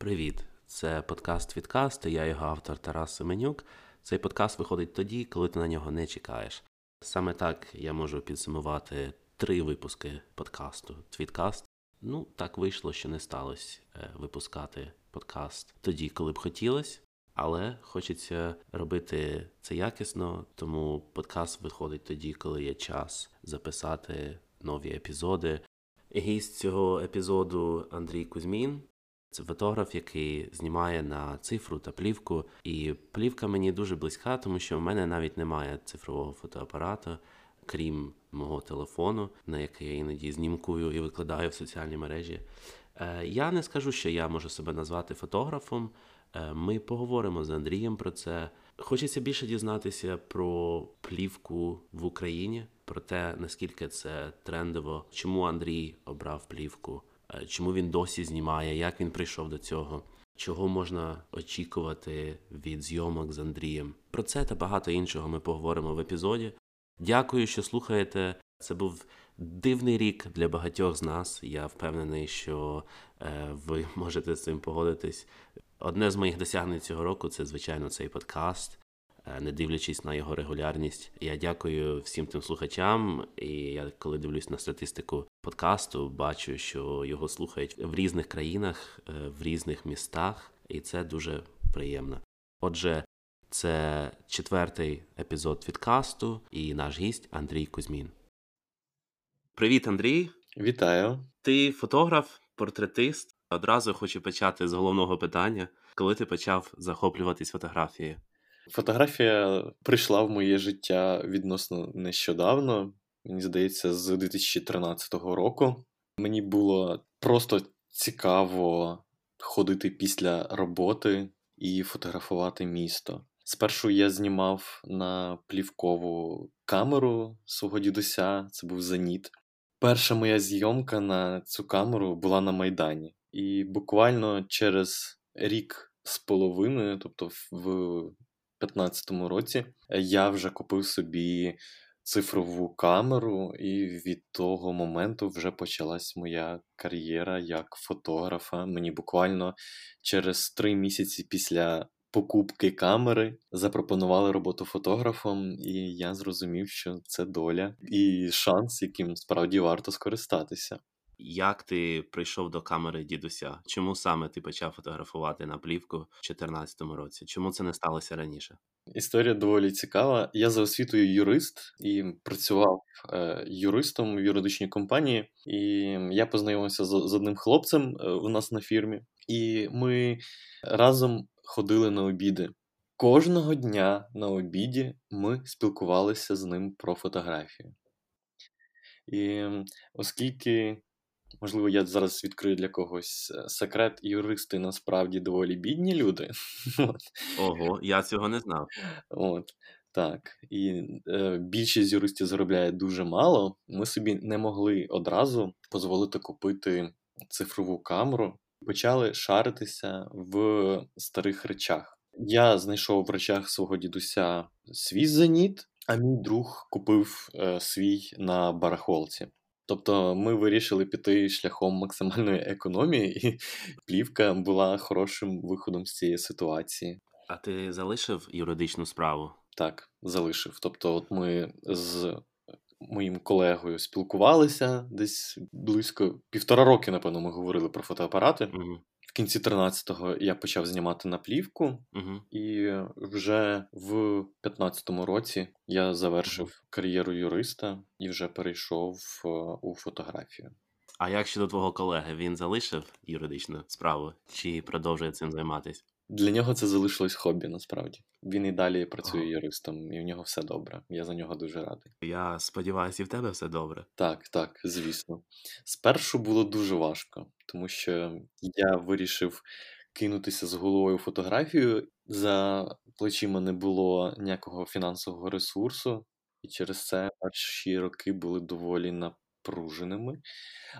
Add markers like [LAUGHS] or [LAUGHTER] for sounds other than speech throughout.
Привіт! Це подкаст Відкаст, і я його автор Тарас Семенюк. Цей подкаст виходить тоді, коли ти на нього не чекаєш. Саме так я можу підсумувати три випуски подкасту Твіткаст. Ну, так вийшло, що не сталося е, випускати подкаст тоді, коли б хотілося, але хочеться робити це якісно, тому подкаст виходить тоді, коли є час записати нові епізоди. Гість цього епізоду Андрій Кузьмін. Це фотограф, який знімає на цифру та плівку. І плівка мені дуже близька, тому що в мене навіть немає цифрового фотоапарату, крім мого телефону, на який я іноді знімкую і викладаю в соціальні мережі. Е, я не скажу, що я можу себе назвати фотографом. Е, ми поговоримо з Андрієм про це. Хочеться більше дізнатися про плівку в Україні, про те, наскільки це трендово, чому Андрій обрав плівку. Е, чому він досі знімає, як він прийшов до цього, чого можна очікувати від зйомок з Андрієм. Про це та багато іншого ми поговоримо в епізоді. Дякую, що слухаєте. Це був дивний рік для багатьох з нас. Я впевнений, що е, ви [LAUGHS] можете з цим погодитись. Одне з моїх досягнень цього року це, звичайно, цей подкаст. Е, не дивлячись на його регулярність. Я дякую всім тим слухачам. І я коли дивлюсь на статистику подкасту, бачу, що його слухають в різних країнах, е, в різних містах, і це дуже приємно. Отже, це четвертий епізод відкасту і наш гість Андрій Кузьмін. Привіт, Андрій. Вітаю. Ти фотограф, портретист. Одразу хочу почати з головного питання, коли ти почав захоплюватись фотографією. Фотографія прийшла в моє життя відносно нещодавно, мені здається, з 2013 року. Мені було просто цікаво ходити після роботи і фотографувати місто. Спершу я знімав на плівкову камеру свого дідуся, це був Зеніт. Перша моя зйомка на цю камеру була на Майдані. І буквально через рік з половиною, тобто в 2015 році я вже купив собі цифрову камеру, і від того моменту вже почалась моя кар'єра як фотографа. Мені буквально через три місяці після покупки камери запропонували роботу фотографом, і я зрозумів, що це доля і шанс, яким справді варто скористатися. Як ти прийшов до камери дідуся? Чому саме ти почав фотографувати на плівку в 2014 році? Чому це не сталося раніше? Історія доволі цікава. Я за освітою юрист і працював е, юристом в юридичній компанії, і я познайомився з, одним хлопцем е, у нас на фірмі, і ми разом ходили на обіди. Кожного дня на обіді ми спілкувалися з ним про фотографію. І оскільки Можливо, я зараз відкрию для когось е, секрет, юристи насправді доволі бідні люди. [LAUGHS] Ого, я цього не знав. От, Так. І е, більшість юристів заробляє дуже мало. Ми собі не могли одразу дозволити купити цифрову камеру. Почали шаритися в старих речах. Я знайшов в речах свого дідуся свій зеніт, а мій друг купив е, свій на барахолці. Тобто ми вирішили піти шляхом максимальної економії, і плівка була хорошим виходом з цієї ситуації. А ти залишив юридичну справу? Так, залишив. Тобто, от ми з моїм колегою спілкувалися десь близько півтора роки, напевно, ми говорили про фотоапарати. Угу. Кінці 13-го я почав знімати на плівку, угу. і вже в 15-му році я завершив кар'єру юриста і вже перейшов е, у фотографію. А як щодо твого колеги, він залишив юридичну справу чи продовжує цим займатися? Для нього це залишилось хобі насправді. Він і далі працює юристом, і в нього все добре. Я за нього дуже радий. Я сподіваюся, і в тебе все добре. Так, так, звісно. Спершу було дуже важко, тому що я вирішив кинутися з головою фотографію. За плечима не було ніякого фінансового ресурсу, і через це перші роки були доволі напруженими.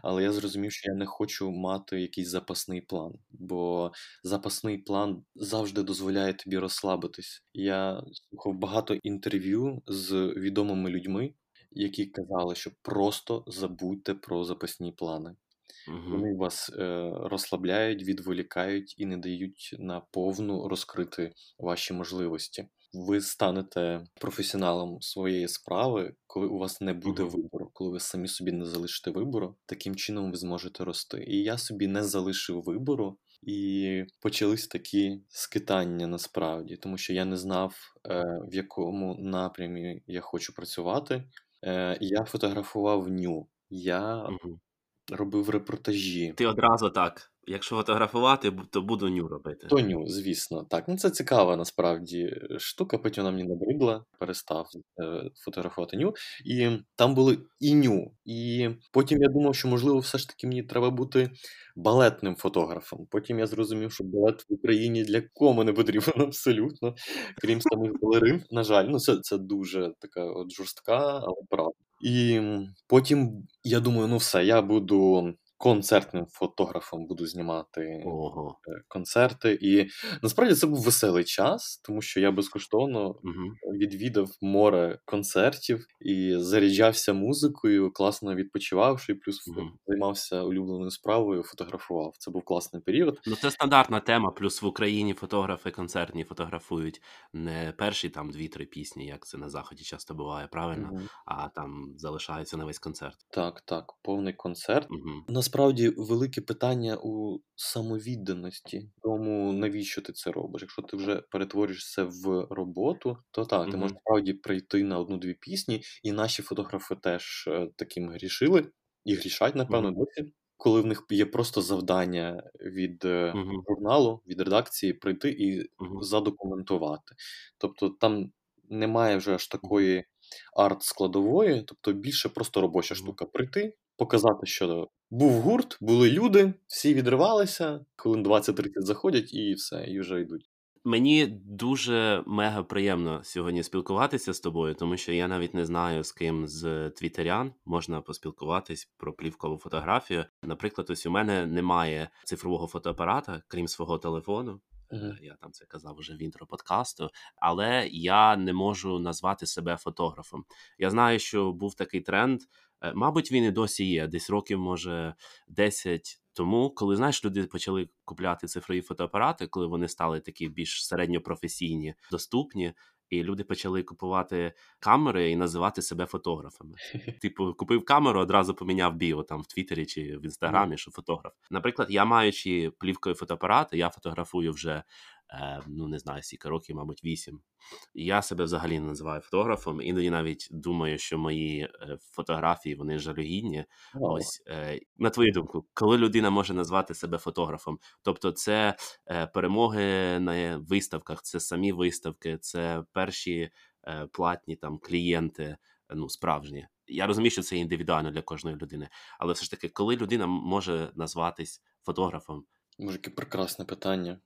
Але я зрозумів, що я не хочу мати якийсь запасний план, бо запасний план завжди дозволяє тобі розслабитись. Я слухав багато інтерв'ю з відомими людьми, які казали, що просто забудьте про запасні плани. Мгм. Вони вас е, розслабляють, відволікають і не дають наповну розкрити ваші можливості. Ви станете професіоналом своєї справи, коли у вас не буде вибору, коли ви самі собі не залишите вибору, таким чином ви зможете рости. І я собі не залишив вибору, і почались такі скитання насправді, тому що я не знав, е, в якому напрямі я хочу працювати. Е, я фотографував ню. Я робив репортажі. Ти одразу так. Якщо фотографувати, то буду ню робити. То ню, звісно, так. Ну це цікава насправді штука, потім вона мені набридла, перестав е, фотографувати ню. І там були і ню. І потім я думав, що можливо, все ж таки мені треба бути балетним фотографом. Потім я зрозумів, що балет в Україні для кому не потрібен [LAUGHS] абсолютно, крім самих балерин. На жаль, ну це, це дуже така от жорстка, але правда. І потім я думаю, ну все, я буду концертним фотографом, буду знімати Ого. е, концерти. І насправді це був веселий час, тому що я безкоштовно Мгм. відвідав море концертів і заряджався музикою, класно відпочивавши, плюс Мгм. займався улюбленою справою, фотографував. Це був класний період. Ну, це стандартна тема. Плюс в Україні фотографи концертні фотографують не перші там дві-три пісні, як це на заході часто буває, правильно, Мгм. а там залишається на весь концерт. Так, так, повний концерт. Угу. Насправді велике питання у самовідданості, тому навіщо ти це робиш? Якщо ти вже перетворюєш це в роботу, то так, ти можеш справді прийти на одну-дві пісні, і наші фотографи теж е, таким грішили і грішать, напевно, досі. Коли в них є просто завдання від Мгм. журналу, від редакції прийти і Мгм. задокументувати. Тобто там немає вже аж такої арт-складової, тобто більше просто робоча Мгм. штука. Прийти, показати, що був гурт, були люди, всі відривалися, хвилин 20-30 заходять і все, і вже йдуть. Мені дуже мега приємно сьогодні спілкуватися з тобою, тому що я навіть не знаю, з ким з твітерян можна поспілкуватись про плівкову фотографію. Наприклад, ось у мене немає цифрового фотоапарата, крім свого телефону. Е, Я там це казав вже в інтро подкасту, але я не можу назвати себе фотографом. Я знаю, що був такий тренд. е, Мабуть, він і досі є. Десь років, може, 10 тому, коли знаєш, люди почали купляти цифрові фотоапарати, коли вони стали такі більш середньопрофесійні, доступні. І люди почали купувати камери і називати себе фотографами. [LAUGHS] Типу, купив камеру, одразу поміняв біо там в Твіттері чи в Інстаграмі, що фотограф. Наприклад, я маючи плівкою фотоапарат, я фотографую вже ну не знаю, скільки років, мабуть, вісім. Я себе взагалі не називаю фотографом. Іноді навіть думаю, що мої е, фотографії вони жалюгідні. Вау. Ось е, на твою думку, коли людина може назвати себе фотографом, тобто це е, перемоги на виставках, це самі виставки, це перші е, платні там клієнти, е, ну справжні. Я розумію, що це індивідуально для кожної людини, але все ж таки, коли людина може назватись фотографом, Може, яке прекрасне питання.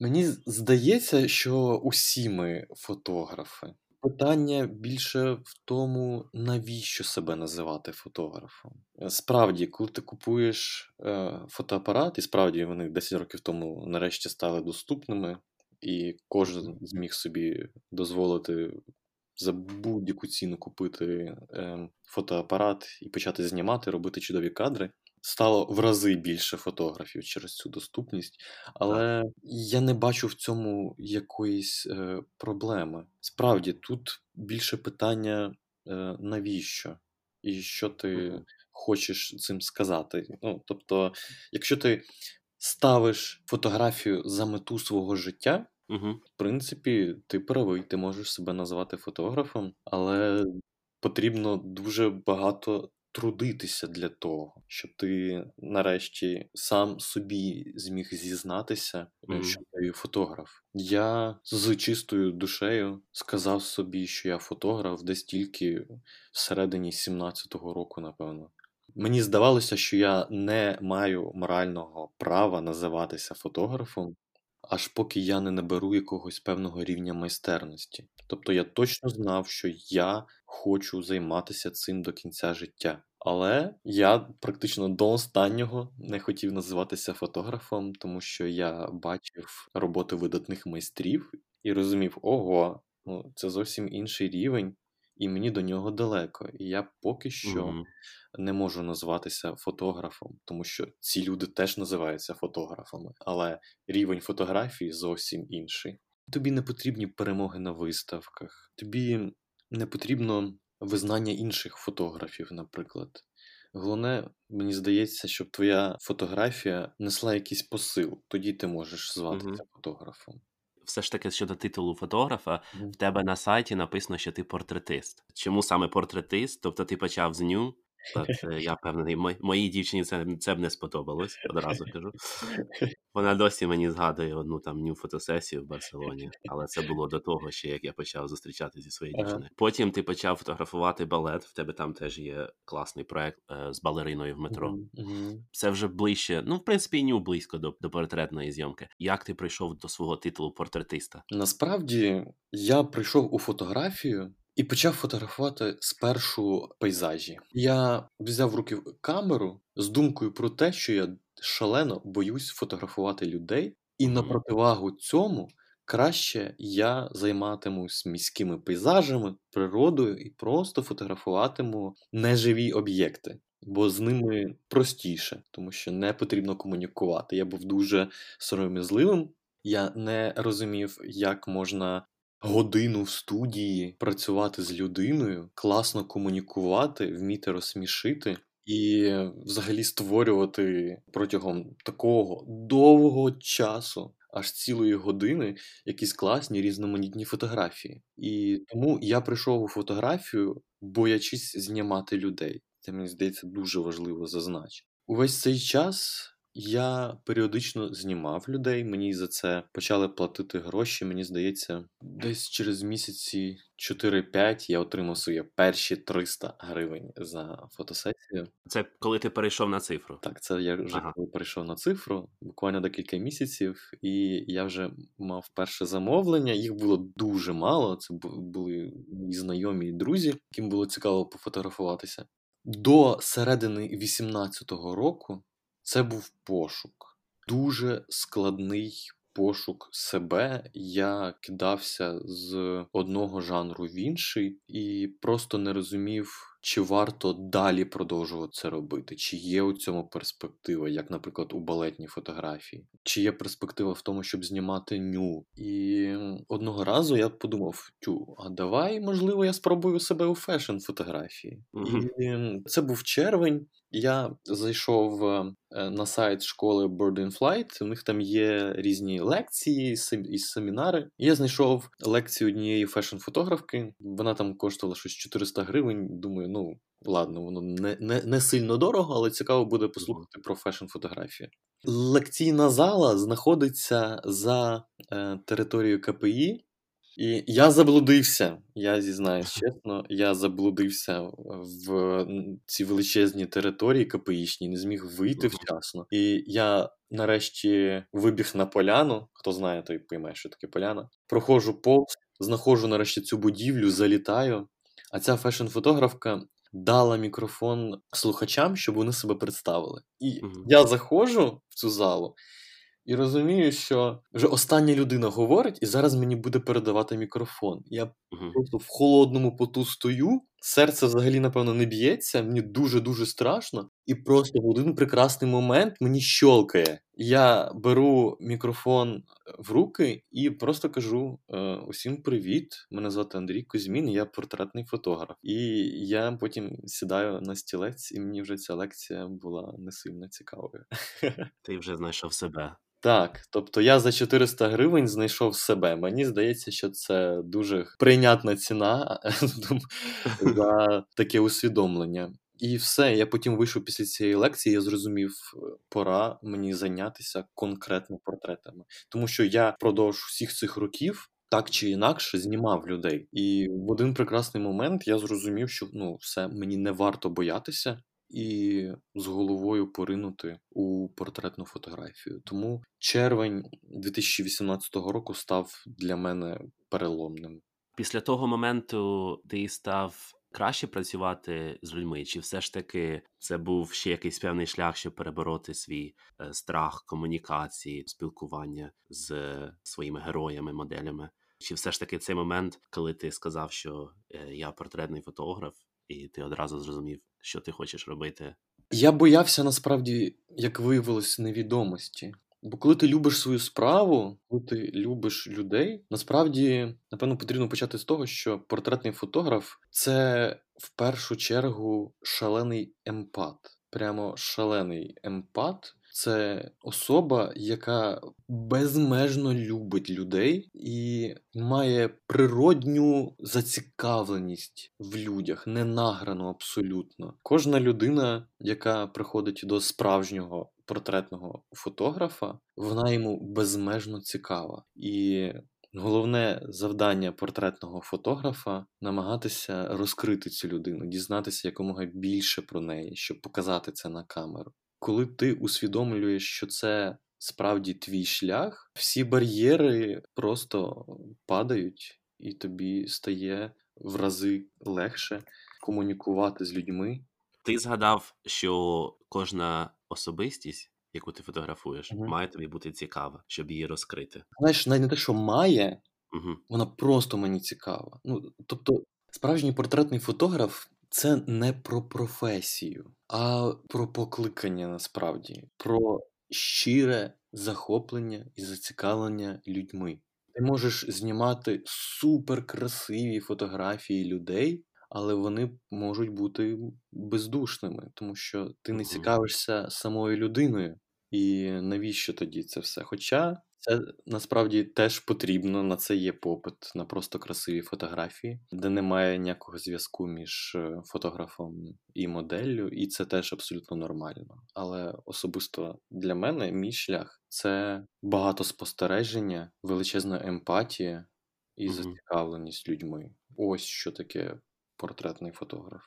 Мені здається, що усі ми фотографи. Питання більше в тому, навіщо себе називати фотографом. Справді, коли ти купуєш е, фотоапарат, і справді вони 10 років тому нарешті стали доступними, і кожен зміг собі дозволити за будь-яку ціну купити е, фотоапарат і почати знімати, робити чудові кадри. Стало в рази більше фотографів через цю доступність, але я не бачу в цьому якоїсь е, проблеми. Справді, тут більше питання, е, навіщо і що ти Мгм. хочеш цим сказати. Ну, тобто, якщо ти ставиш фотографію за мету свого життя, угу. в принципі, ти правий, ти можеш себе назвати фотографом, але потрібно дуже багато трудитися для того, щоб ти нарешті сам собі зміг зізнатися, Мгм. що ти фотограф. Я з чистою душею сказав собі, що я фотограф десь тільки всередині 17-го року, напевно. Мені здавалося, що я не маю морального права називатися фотографом, аж поки я не наберу якогось певного рівня майстерності. Тобто я точно знав, що я хочу займатися цим до кінця життя. Але я практично до останнього не хотів називатися фотографом, тому що я бачив роботи видатних майстрів і розумів, ого, ну це зовсім інший рівень, і мені до нього далеко. І я поки що Мгм. не можу назватися фотографом, тому що ці люди теж називаються фотографами, але рівень фотографії зовсім інший. Тобі не потрібні перемоги на виставках, тобі не потрібно визнання інших фотографів, наприклад. Головне, мені здається, щоб твоя фотографія несла якийсь посил, тоді ти можеш зватися Мгм. фотографом. Все ж таки щодо титулу фотографа, Мгм. в тебе на сайті написано, що ти портретист. Чому саме портретист? Тобто ти почав з ню. От, е, я впевнений, мо- моїй дівчині це, це б не сподобалось, одразу кажу. Вона досі мені згадує одну там ню фотосесію в Барселоні, але це було до того, ще як я почав зустрічатися зі своєю Ага. дівчиною. Потім ти почав фотографувати балет. В тебе там теж є класний проект е, з балериною в метро. Мгм. Це вже ближче, ну в принципі, ню близько до, до портретної зйомки. Як ти прийшов до свого титулу портретиста? Насправді я прийшов у фотографію і почав фотографувати спершу пейзажі. Я взяв в руки камеру з думкою про те, що я шалено боюсь фотографувати людей, і на противагу цьому краще я займатимусь міськими пейзажами, природою і просто фотографуватиму неживі об'єкти. Бо з ними простіше, тому що не потрібно комунікувати. Я був дуже сором'язливим, я не розумів, як можна годину в студії працювати з людиною, класно комунікувати, вміти розсмішити і взагалі створювати протягом такого довгого часу, аж цілої години, якісь класні різноманітні фотографії. І тому я прийшов у фотографію, боячись знімати людей. Це мені здається дуже важливо зазначити. Увесь цей час я періодично знімав людей, мені за це почали платити гроші. Мені здається, десь через місяці 4-5 я отримав свої перші 300 гривень за фотосесію. Це коли ти перейшов на цифру. Так, це я вже Ага. коли перейшов на цифру, буквально декілька місяців, і я вже мав перше замовлення. Їх було дуже мало. Це були мої знайомі і друзі, яким було цікаво пофотографуватися. До середини 18-го року це був пошук. Дуже складний пошук себе. Я кидався з одного жанру в інший і просто не розумів, чи варто далі продовжувати це робити, чи є у цьому перспектива, як, наприклад, у балетній фотографії, чи є перспектива в тому, щоб знімати ню. І одного разу я подумав: тю, а давай, можливо, я спробую себе у фешн фотографії. Мгм. І це був червень. Я зайшов е, на сайт школи Bird in Flight. У них там є різні лекції і семінари. Я знайшов лекцію однієї фешн-фотографки. Вона там коштувала щось 400 гривень. Думаю, ну ладно, воно не, не, не сильно дорого, але цікаво буде послухати про фешн-фотографію. Лекційна зала знаходиться за е, територією КПІ. І я заблудився. Я зізнаюсь чесно, я заблудився в м, цій величезній території КПІшній, не зміг вийти вчасно. І я нарешті вибіг на поляну. Хто знає, той пойме, що таке поляна. Проходжу повз, знаходжу нарешті цю будівлю, залітаю. А ця фешн-фотографка дала мікрофон слухачам, щоб вони себе представили. І угу. я заходжу в цю залу. І розумію, що вже остання людина говорить, і зараз мені буде передавати мікрофон. Я угу. просто в холодному поту стою, серце взагалі, напевно, не б'ється, мені дуже-дуже страшно. І просто в один прекрасний момент мені щолкає. Я беру мікрофон в руки і просто кажу: е, усім привіт! Мене звати Андрій Кузьмін, я портретний фотограф. І я потім сідаю на стілець, і мені вже ця лекція була не сильно цікавою. [LAUGHS] Ти вже знайшов себе. Так, тобто я за 400 гривень знайшов себе. Мені здається, що це дуже прийнятна ціна [LAUGHS] за таке усвідомлення. І все, я потім вийшов після цієї лекції, я зрозумів, е, пора мені зайнятися конкретно портретами. Тому що я впродовж всіх цих років так чи інакше знімав людей. І в один прекрасний момент я зрозумів, що ну, все, мені не варто боятися і з головою поринути у портретну фотографію. Тому червень 2018 року став для мене переломним. Після того моменту ти став краще працювати з людьми, чи все ж таки це був ще якийсь певний шлях, щоб перебороти свій е, страх комунікації, спілкування з е, своїми героями, моделями? Чи все ж таки цей момент, коли ти сказав, що е, я портретний фотограф, і ти одразу зрозумів, що ти хочеш робити? Я боявся насправді, як виявилось, невідомості. Бо коли ти любиш свою справу, коли ти любиш людей, насправді, напевно, потрібно почати з того, що портретний фотограф це в першу чергу шалений емпат. Прямо шалений емпат. Це особа, яка безмежно любить людей і має природню зацікавленість в людях, не награну абсолютно. Кожна людина, яка приходить до справжнього портретного фотографа, вона йому безмежно цікава. І головне завдання портретного фотографа намагатися розкрити цю людину, дізнатися якомога більше про неї, щоб показати це на камеру. Коли ти усвідомлюєш, що це справді твій шлях, всі бар'єри просто падають, і тобі стає в рази легше комунікувати з людьми. Ти згадав, що кожна особистість, яку ти фотографуєш, Мгм. має тобі бути цікава, щоб її розкрити. Знаєш, навіть не те, що має, Угу. вона просто мені цікава. Ну, тобто, справжній портретний фотограф це не про професію, а про покликання насправді, про щире захоплення і зацікавлення людьми. Ти можеш знімати суперкрасиві фотографії людей, але вони можуть бути бездушними, тому що ти не цікавишся самою людиною. І навіщо тоді це все? Хоча це насправді теж потрібно, на це є попит на просто красиві фотографії, де немає ніякого зв'язку між е, фотографом і моделлю, і це теж абсолютно нормально. Але особисто для мене мій шлях це багато спостереження, величезна емпатія і зацікавленість людьми. Ось що таке портретний фотограф.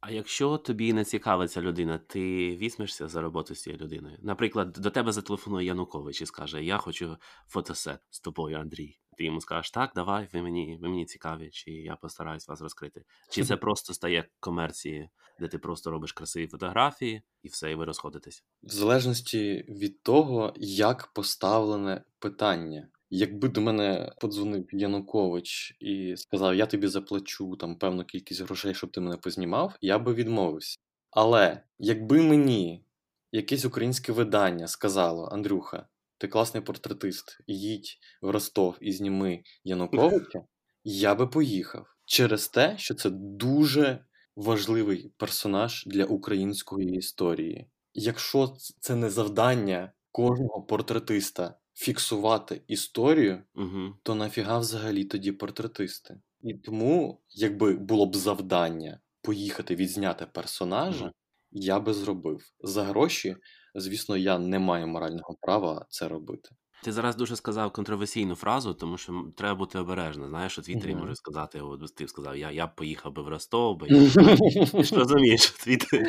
А якщо тобі не цікава ця людина, ти візьмешся за роботу з цією людиною? Наприклад, до тебе зателефонує Янукович і скаже: Я хочу фотосет з тобою, Андрій. Ти йому скажеш, так, давай, ви мені, ви мені цікаві, чи я постараюсь вас розкрити. Чи це просто стає комерцією, де ти просто робиш красиві фотографії і все, і ви розходитесь? В залежності від того, як поставлене питання. Якби до мене подзвонив Янукович і сказав, я тобі заплачу там певну кількість грошей, щоб ти мене познімав, я би відмовився. Але якби мені якесь українське видання сказало, Андрюха, ти класний портретист, їдь в Ростов і зніми Януковича, я би поїхав через те, що це дуже важливий персонаж для української історії. Якщо це не завдання кожного портретиста фіксувати історію, Угу. то нафіга взагалі тоді портретисти? І тому, якби було б завдання поїхати відзняти персонажа, Мгм. я би зробив. За гроші, звісно, я не маю морального права це робити. Ти зараз дуже сказав контроверсійну фразу, тому що треба бути обережно. Знаєш, у Твіттері Мгм. може сказати, от ти сказав, я, я б поїхав би в Ростов, би я... [LAUGHS] ти ж розумієш, Твіттер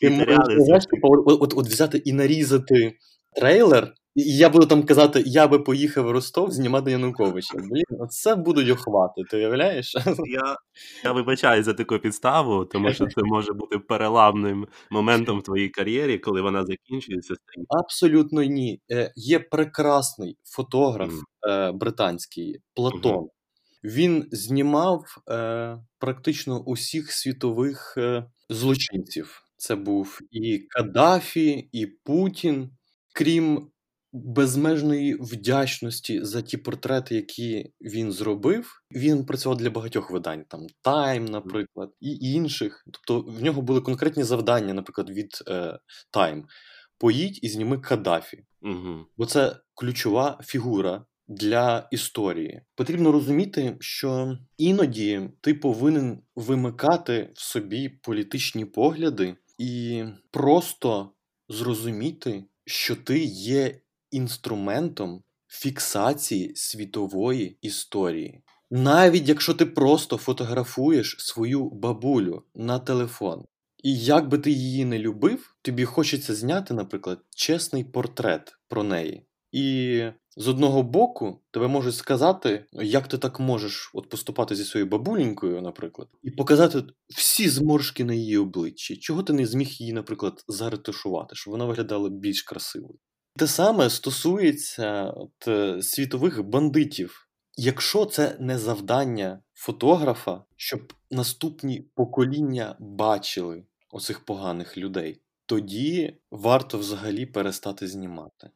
Ти можеш, знаєш, от, от, от взяти і нарізати трейлер, і я буду там казати, я би поїхав в Ростов знімати Януковича. Блін, оце будуть охвати, ти уявляєш? Я, я вибачаю за таку підставу, тому що це може бути переламним моментом в твоїй кар'єрі, коли вона закінчується. Абсолютно ні. Е, є прекрасний фотограф е, британський Платон. Він знімав е, практично усіх світових е, злочинців. Це був і Каддафі, і Путін. Крім безмежної вдячності за ті портрети, які він зробив, він працював для багатьох видань, там Time, наприклад, і інших. Тобто в нього були конкретні завдання, наприклад, від е, Time. Поїдь і зніми Каддафі. Угу. Бо це ключова фігура для історії. Потрібно розуміти, що іноді ти повинен вимикати в собі політичні погляди і просто зрозуміти, що ти є інструментом фіксації світової історії. Навіть якщо ти просто фотографуєш свою бабулю на телефон, і як би ти її не любив, тобі хочеться зняти, наприклад, чесний портрет про неї. І з одного боку тебе можуть сказати, як ти так можеш от поступати зі своєю бабуленькою, наприклад, і показати всі зморшки на її обличчі. Чого ти не зміг її, наприклад, заретушувати, щоб вона виглядала більш красивою? Те саме стосується от, е, світових бандитів. Якщо це не завдання фотографа, щоб наступні покоління бачили оцих поганих людей. Тоді варто взагалі перестати знімати.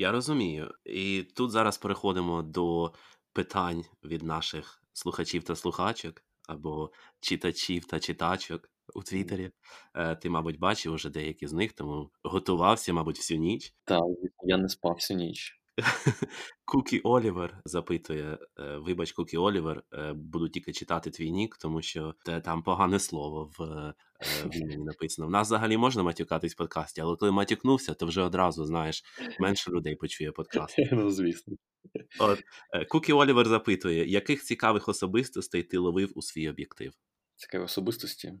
Я розумію. І тут зараз переходимо до питань від наших слухачів та слухачок, або читачів та читачок у Твіттері. Е, Ти, мабуть, бачив уже деякі з них, тому готувався, мабуть, всю ніч. Так, я не спав всю ніч. [LAUGHS] Кукі Олівер запитує: е, Вибач, Кукі Олівер, е, буду тільки читати твій нік, тому що те там погане слово в е, в імені написано. В нас взагалі можна матюкатись в подкасті, але коли матюкнувся, то вже одразу знаєш, менше людей почує [LAUGHS] подкаст. Ну, звісно. От Кукі Олівер запитує, яких цікавих особистостей ти ловив у свій об'єктив? Цікаві особистості.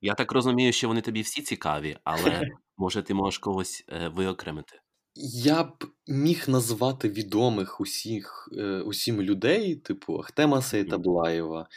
Я так розумію, що вони тобі всі цікаві, але може ти можеш когось е, виокремити. Я б міг назвати відомих усіх е, усім людей, типу Ахтема Сейтаблаєва,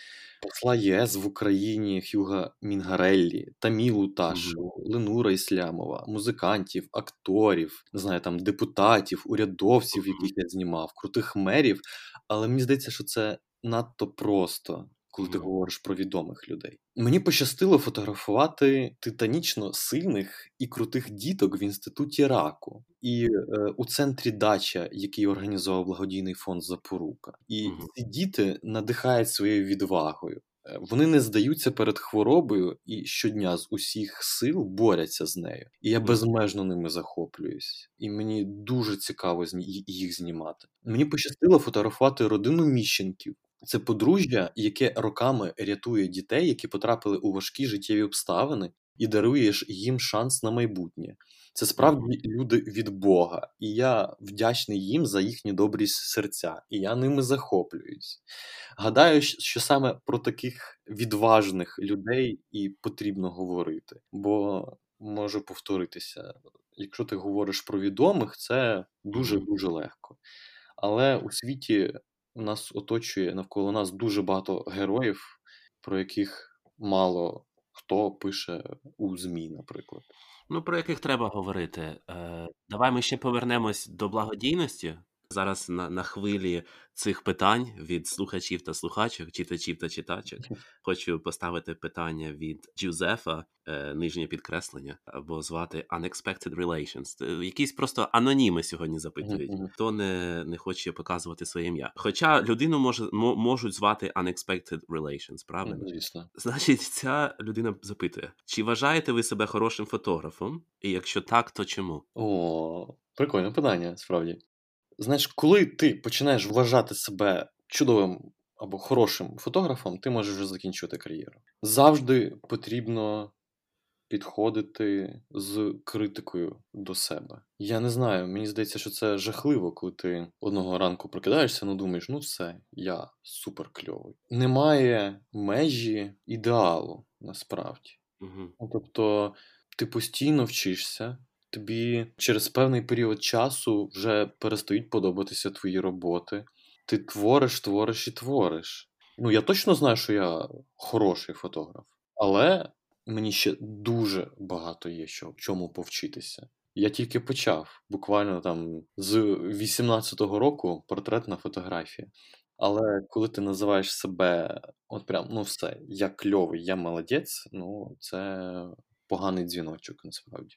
посла ЄС в Україні Хюга Мінгареллі, Тамілу Ташу, Ленура Іслямова, музикантів, акторів, не знаю, там депутатів, урядовців, яких я знімав, крутих мерів. Але мені здається, що це надто просто. Коли ти говориш про відомих людей, мені пощастило фотографувати титанічно сильних і крутих діток в інституті раку і е, у центрі дача, який організував благодійний фонд Запорука. І Мгм. ці діти надихають своєю відвагою. Е, Вони не здаються перед хворобою і щодня з усіх сил борються з нею. І я безмежно ними захоплююсь. І мені дуже цікаво їх знімати. Мені пощастило фотографувати родину Міщенків. Це подружжя, яке роками рятує дітей, які потрапили у важкі життєві обставини, і дарує ж їм шанс на майбутнє. Це справді люди від Бога, і я вдячний їм за їхні добрі серця, і я ними захоплююсь. Гадаю, що саме про таких відважних людей і потрібно говорити, бо можу повторитися. Якщо ти говориш про відомих, це дуже дуже легко. Але у світі нас оточує навколо нас дуже багато героїв, про яких мало хто пише у ЗМІ, наприклад. Ну, про яких треба говорити. Е, давай ми ще повернемось до благодійності. Зараз на, на хвилі цих питань від слухачів та слухачок, читачів та читачок. Хочу поставити питання від Джузефа, е, нижнє підкреслення, або звати Unexpected Relations. Е, Якісь просто аноніми сьогодні запитують, хто не, не хоче показувати своє ім'я. Хоча людину може, мо- можуть звати Unexpected Relations, правильно? Звісно. Значить, ця людина запитує: чи вважаєте ви себе хорошим фотографом? І якщо так, то чому? О, прикольне питання, справді. Знаєш, коли ти починаєш вважати себе чудовим або хорошим фотографом, ти можеш вже закінчувати кар'єру. Завжди потрібно підходити з критикою до себе. Я не знаю, мені здається, що це жахливо, коли ти одного ранку прокидаєшся, ну думаєш, ну все, я супер кльовий. Немає межі ідеалу насправді. Угу. Тобто, ти постійно вчишся, тобі через певний період часу вже перестають подобатися твої роботи. Ти твориш, твориш і твориш. Ну, я точно знаю, що я хороший фотограф, але мені ще дуже багато є що в чому повчитися. Я тільки почав, буквально там з 18-го року портретна фотографія. Але коли ти називаєш себе, от прям, ну все, я кльовий, я молодець, ну це поганий дзвіночок насправді.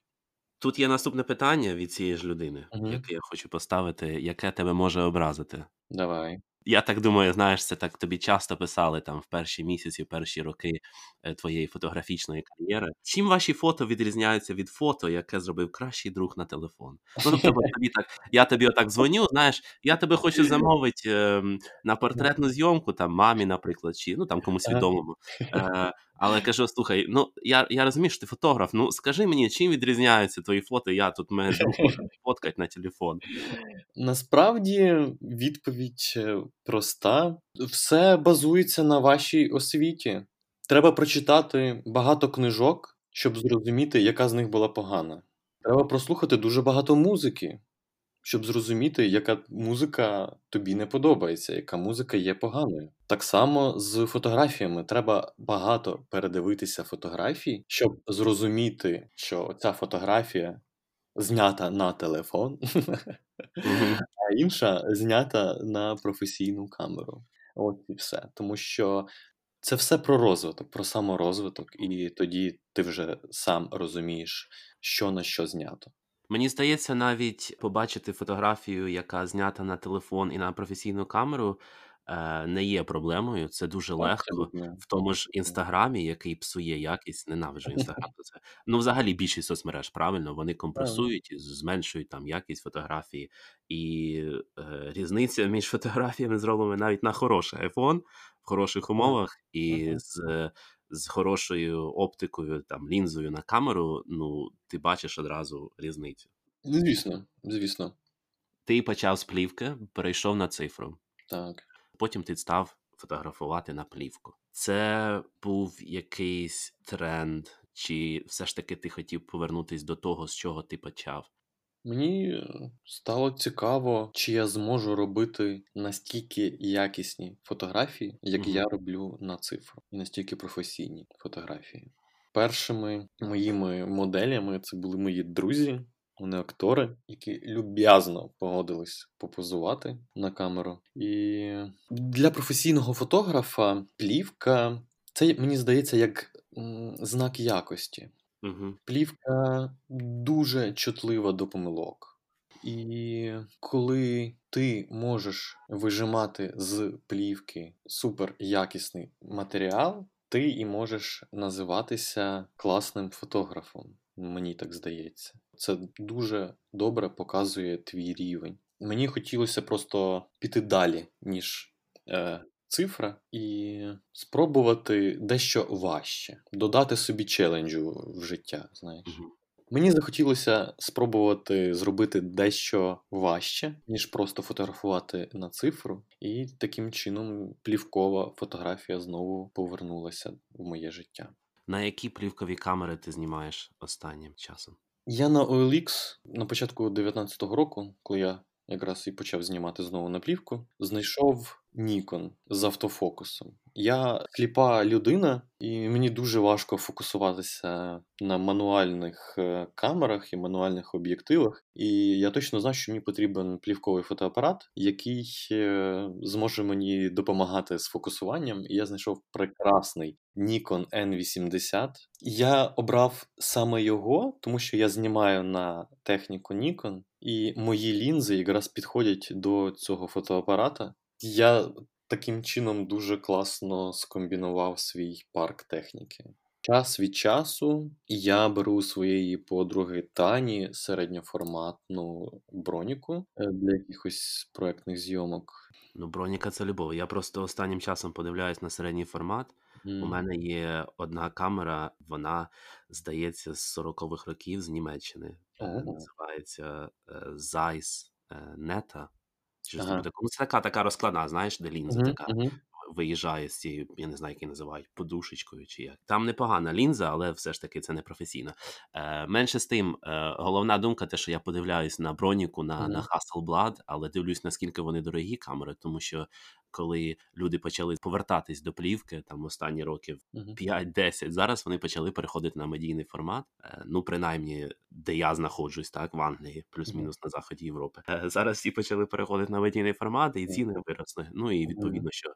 Тут є наступне питання від цієї ж людини, Мгм. яке я хочу поставити, яке тебе може образити. Давай. Я так думаю, знаєш, це так тобі часто писали там в перші місяці, в перші роки е, твоєї фотографічної кар'єри. Чим ваші фото відрізняються від фото, яке зробив кращий друг на телефон? Ну, тобто, тобі так, я тобі отак дзвоню, знаєш, я тебе хочу [LAUGHS] замовити ем, на портретну зйомку, там мамі, наприклад, чи ну там комусь відомому. Е, але кажу, слухай, ну я, я розумію, що ти фотограф. Ну скажи мені, чим відрізняються твої фото? Я тут мене [LAUGHS] фоткати на телефон. Насправді відповідь е, проста. Все базується на вашій освіті. Треба прочитати багато книжок, щоб зрозуміти, яка з них була погана. Треба прослухати дуже багато музики, щоб зрозуміти, яка музика тобі не подобається, яка музика є поганою. Так само з фотографіями треба багато передивитися фотографій, щоб зрозуміти, що ця фотографія знята на телефон, [LAUGHS] а інша знята на професійну камеру. От і все. Тому що це все про розвиток, про саморозвиток, і тоді ти вже сам розумієш, що на що знято. Мені здається, навіть побачити фотографію, яка знята на телефон і на професійну камеру, е, не є проблемою. Це дуже легко. В тому ж інстаграмі, який псує якість, ненавиджу [LAUGHS] інстаграм за це. Ну, взагалі, більшість соцмереж, правильно, вони компресують і зменшують там якість фотографії, і е, різниця між фотографіями зроблена навіть на хороший iPhone в хороших умовах і з, з хорошою оптикою, там лінзою на камеру. Ну, ти бачиш одразу різницю. Ну, звісно, звісно, Ти почав з плівки, перейшов на цифру. так. Потім ти став фотографувати на плівку. Це був якийсь тренд, чи все ж таки ти хотів повернутися до того, з чого ти почав? Мені е, стало цікаво, чи я зможу робити настільки якісні фотографії, як Мгм. я роблю на цифру, і настільки професійні фотографії. Першими моїми моделями це були мої друзі, вони актори, які люб'язно погодились попозувати на камеру. І для професійного фотографа плівка це мені здається як знак якості. Угу. Плівка дуже чутлива до помилок. І коли ти можеш вижимати з плівки супер якісний матеріал, ти і можеш називатися класним фотографом. Мені так здається. Це дуже добре показує твій рівень. Мені хотілося просто піти далі, ніж е, цифра, і спробувати дещо важче, додати собі челенджу в життя. Знаєш, Угу. мені захотілося спробувати зробити дещо важче, ніж просто фотографувати на цифру, і таким чином плівкова фотографія знову повернулася в моє життя. На які плівкові камери ти знімаєш останнім часом? Я на OLX на початку 19-го року, коли я якраз і почав знімати знову на плівку, знайшов Nikon з автофокусом. Я сліпа людина, і мені дуже важко фокусуватися на мануальних е, камерах і мануальних об'єктивах. І я точно знав, що мені потрібен плівковий фотоапарат, який е, зможе мені допомагати з фокусуванням. І я знайшов прекрасний Nikon N80. Я обрав саме його, тому що я знімаю на техніку Nikon, і мої лінзи якраз підходять до цього фотоапарата. Я таким чином дуже класно скомбінував свій парк техніки. Час від часу я беру у своєї подруги Тані середньоформатну броніку е, для якихось проектних зйомок. Ну, броніка це любов. Я просто останнім часом подивляюсь на середній формат. У мене є одна камера, вона здається з 40-х років з Німеччини. О. Називається е, Zeiss Neta. Щось Ага. буде. такого. Ну, така, така розкладна, знаєш, де лінза Мгм, така мгм. виїжджає з цією, я не знаю, як її називають, подушечкою чи як. Там непогана лінза, але все ж таки це не професійно. Е, менше з тим, е, головна думка, те, що я подивляюсь на броніку, на, на Hasselblad, але дивлюсь, наскільки вони дорогі камери, тому що коли люди почали повертатись до плівки, там останні років Мгм. 5-10, зараз вони почали переходити на медійний формат. Е, Ну, принаймні, де я знаходжусь, так, в Англії, плюс-мінус на заході Європи. Е, Зараз всі почали переходити на медійний формат, і ціни виросли. Ну і відповідно, що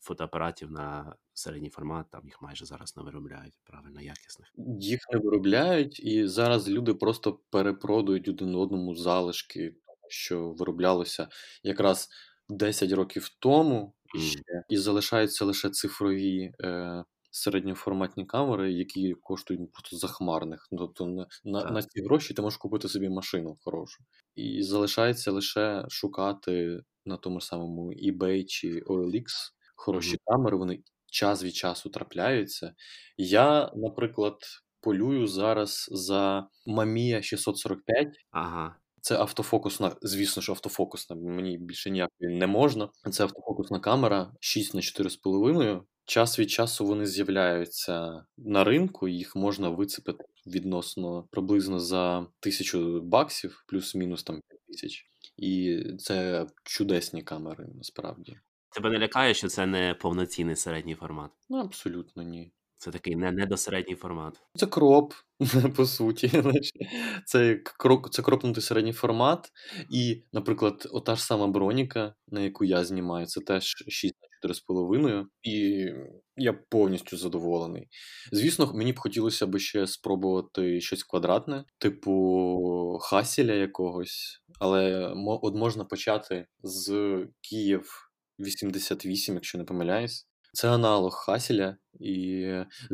фотоапаратів на середній формат там їх майже зараз не виробляють правильно якісних. Їх не виробляють, і зараз люди просто перепродають один одному залишки, що вироблялося якраз 10 років тому ще, і залишаються лише цифрові е, середньоформатні камери, які коштують просто захмарних. Ну, Тобто на, на, на ці гроші ти можеш купити собі машину хорошу. І залишається лише шукати на тому ж самому eBay чи OLX хороші Мгм. камери, вони час від часу трапляються. Я, наприклад, полюю зараз за Mamiya 645. Ага. Це автофокусна, звісно ж, автофокусна, мені більше ніякої не можна. Це автофокусна камера 6 на 4,5. Час від часу вони з'являються на ринку, їх можна вицепити відносно приблизно за тисячу баксів, плюс-мінус там 5 тисяч. І це чудесні камери насправді. Тебе не лякає, що це не повноцінний середній формат. Ну, абсолютно ні. Це такий не, недосередній формат. Це кроп, [LAUGHS] по суті. Це як крок, це кропнутий середній формат. І, наприклад, ота ж сама броніка, на яку я знімаю, це теж 6 на 4,5, і я повністю задоволений. Звісно, мені б хотілося б ще спробувати щось квадратне, типу Хасіля якогось, але от можна почати з Київ 88, якщо не помиляюсь. Це аналог Хасіля, і,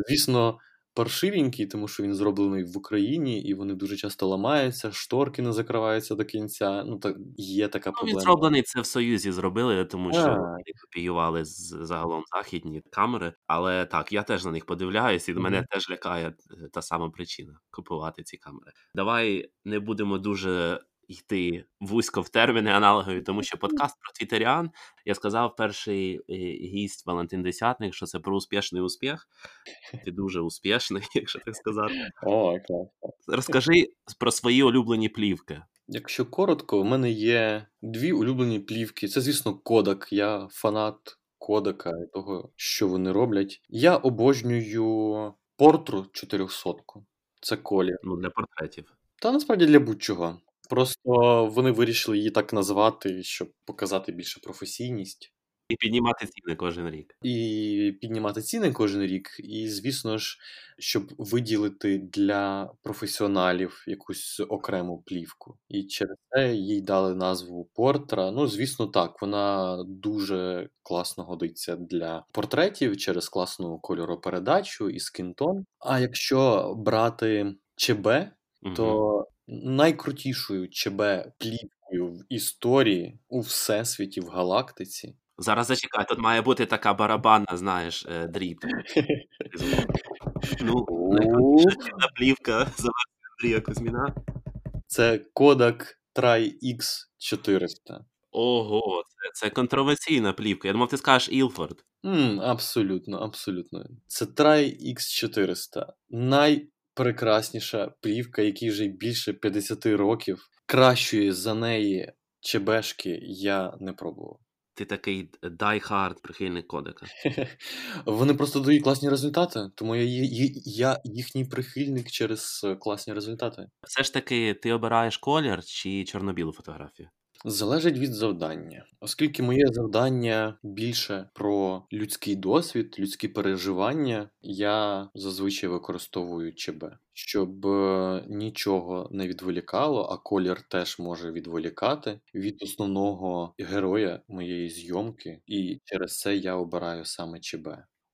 звісно, паршивенький, тому що він зроблений в Україні, і вони дуже часто ламаються, шторки не закриваються до кінця. Ну, так є така Ну, проблема. він зроблений це в Союзі зробили, тому що вони копіювали загалом західні камери. Але так, я теж на них подивляюсь, і Мгм. мене теж лякає е, та сама причина купувати ці камери. Давай не будемо дуже йти вузько в терміни аналогові, тому що подкаст про твітеріан. Я сказав перший е, гість Валентин Десятник, що це про успішний успіх. Ти дуже успішний, [LAUGHS] якщо так сказати. О, клас. Розкажи про свої улюблені плівки. Якщо коротко, в мене є дві улюблені плівки. Це, звісно, Кодак. Я фанат Кодака і того, що вони роблять. Я обожнюю Портру 400. Це колір. Ну, для портретів. Та насправді для будь-чого. Просто вони вирішили її так назвати, щоб показати більше професійність. І піднімати ціни кожен рік. І піднімати ціни кожен рік, і, звісно ж, щоб виділити для професіоналів якусь окрему плівку. І через це їй дали назву Портра. Ну, звісно, так, вона дуже класно годиться для портретів через класну кольоропередачу і скінтон. А якщо брати ЧБ, то найкрутішою ЧБ плівкою в історії у всесвіті, в галактиці. Зараз зачекай, тут має бути така барабанна, знаєш, е, дріб. Ну, найкрутіша плівка [LAUGHS] за Андрія Кузьміна. Це Kodak Tri X400. Ого, це, це контроверсійна плівка. Я думав, ти скажеш Ілфорд. М, абсолютно, абсолютно. Це Tri X400. Найпрекрасніша плівка, якій вже більше 50 років. Кращої за неї ЧБшки я не пробував. Ти такий die-hard прихильник кодека. [LAUGHS] Вони просто дають класні результати, тому я, я їхній прихильник через е, класні результати. Все ж таки, ти обираєш колір чи чорно-білу фотографію? Залежить від завдання, оскільки моє завдання більше про людський досвід, людські переживання, я зазвичай використовую ЧБ, щоб е, нічого не відволікало, а колір теж може відволікати від основного героя моєї зйомки, і через це я обираю саме ЧБ.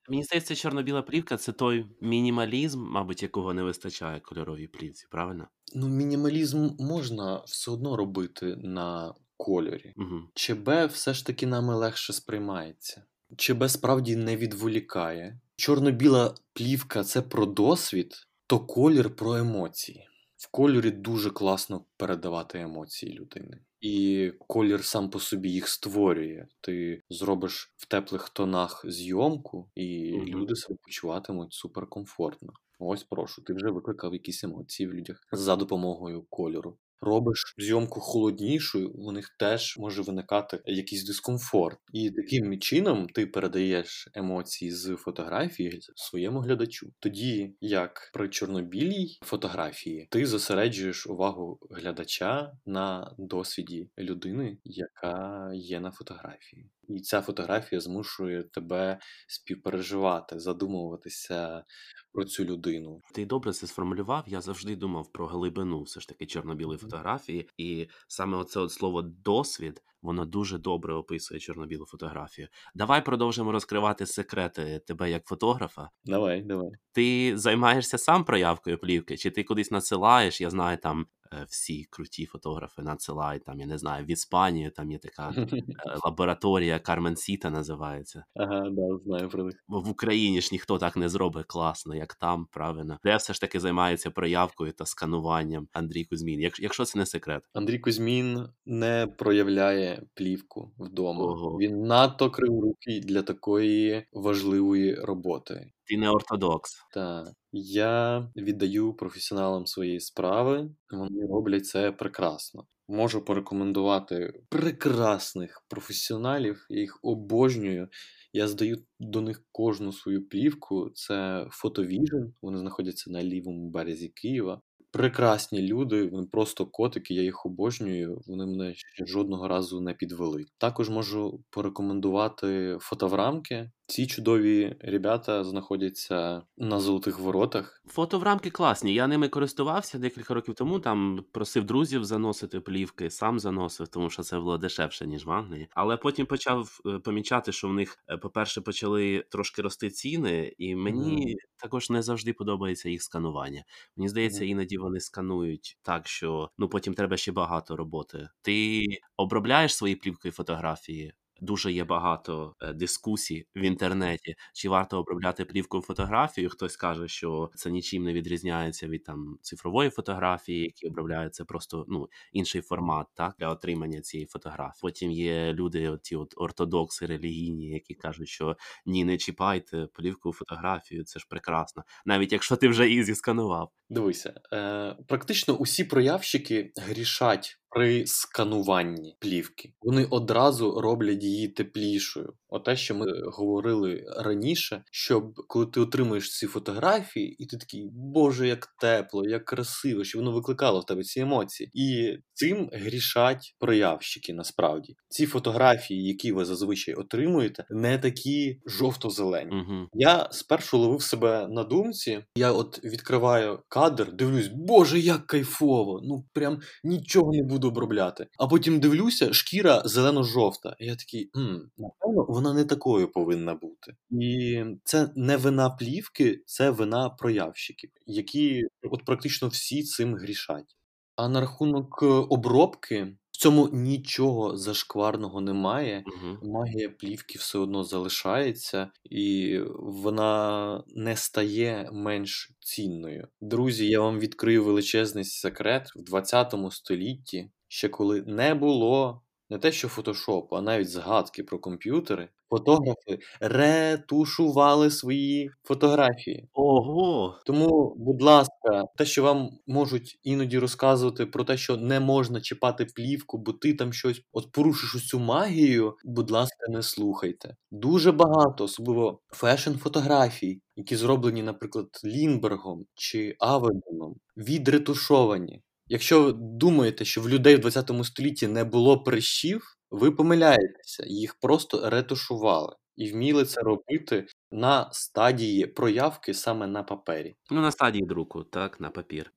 Мені здається, чорно-біла плівка це той мінімалізм, мабуть, якого не вистачає кольоровій плівці, правильно? Ну, мінімалізм можна все одно робити на кольорі. Угу. ЧБ все ж таки нами легше сприймається. ЧБ справді не відволікає. Чорно-біла плівка це про досвід, то колір про емоції. В кольорі дуже класно передавати емоції людини. І колір сам по собі їх створює. Ти зробиш в теплих тонах зйомку, і Мгм. люди себе почуватимуть суперкомфортно. Ось прошу, ти вже викликав якісь емоції в людях за допомогою кольору. Робиш зйомку холоднішою, у них теж може виникати якийсь дискомфорт. І таким чином ти передаєш емоції з фотографії своєму глядачу. Тоді, як при чорнобілій фотографії, ти зосереджуєш увагу глядача на досвіді людини, яка є на фотографії. І ця фотографія змушує тебе співпереживати, задумуватися про цю людину. Ти добре це сформулював. Я завжди думав про глибину все ж таки чорно-білої фотографії, і саме оце от слово досвід воно дуже добре описує чорно-білу фотографію. Давай продовжимо розкривати секрети тебе як фотографа. Давай, давай. Ти займаєшся сам проявкою плівки, чи ти кудись надсилаєш? Я знаю, там е, всі круті фотографи надсилають там, я не знаю, в Іспанію там є така е, [LAUGHS] лабораторія Кармен Сіта називається. Ага, да, знаю про них. В Україні ж ніхто так не зробить класно, як там, правильно. Де все ж таки займається проявкою та скануванням Андрій Кузьмін, якщо це не секрет. Андрій Кузьмін не проявляє плівку вдома. Ого. Він надто криворукий для такої важливої роботи. Ти не ортодокс. Та я віддаю професіоналам свої справи, вони роблять це прекрасно. Можу порекомендувати прекрасних професіоналів, я їх обожнюю. Я здаю до них кожну свою плівку. Це Photovision, вони знаходяться на лівому березі Києва. Прекрасні люди, вони просто котики, я їх обожнюю. Вони мене ще жодного разу не підвели. Також можу порекомендувати фотоврамки. Ці чудові ребята знаходяться на золотих воротах. Фото в рамки класні. Я ними користувався декілька років тому. Там просив друзів заносити плівки, сам заносив, тому що це було дешевше ніж в Англії. Але потім почав е, помічати, що в них, е, по-перше, почали трошки рости ціни, і мені Мгм. також не завжди подобається їх сканування. Мені здається, Мгм. іноді вони сканують так, що ну потім треба ще багато роботи. Ти обробляєш свої плівки і фотографії. Дуже є багато е, дискусій в інтернеті, чи варто обробляти плівку фотографію. Хтось каже, що це нічим не відрізняється від там цифрової фотографії, які обробляються просто ну інший формат, так для отримання цієї фотографії. Потім є люди, ті от ортодокси релігійні, які кажуть, що ні, не чіпайте плівку, фотографію, це ж прекрасно, навіть якщо ти вже її зісканував. Дивися, е, практично усі проявщики грішать при скануванні плівки. Вони одразу роблять її теплішою. Оте, що ми е, говорили раніше, щоб коли ти отримуєш ці фотографії, і ти такий, Боже, як тепло, як красиво, що воно викликало в тебе ці емоції. І цим грішать проявщики насправді. Ці фотографії, які ви зазвичай отримуєте, не такі жовто-зелені. Угу. Я спершу ловив себе на думці. Я от відкриваю кадр, дивлюсь, боже, як кайфово! Ну прям нічого не буду обробляти. А потім дивлюся, шкіра зелено-жовта. І я такий, «М, напевно, вона не такою повинна бути. І це не вина плівки, це вина проявщиків, які от практично всі цим грішать. А на рахунок е, обробки. Цьому нічого зашкварного немає. Угу. Магія плівки все одно залишається, і вона не стає менш цінною. Друзі, я вам відкрию величезний секрет в 20 столітті, ще коли не було не те, що фотошоп, а навіть згадки про комп'ютери, фотографи ретушували свої фотографії. Ого, Тому, будь ласка, те, що вам можуть іноді розказувати про те, що не можна чіпати плівку, бо ти там щось от порушиш усю магію, будь ласка, не слухайте. Дуже багато, особливо фешн-фотографій, які зроблені, наприклад, Лінбергом чи Аведоном, відретушовані. Якщо ви думаєте, що в людей в 20 столітті не було прищів, ви помиляєтеся, їх просто ретушували і вміли це робити на стадії проявки саме на папері. ну на стадії друку, так, на папір.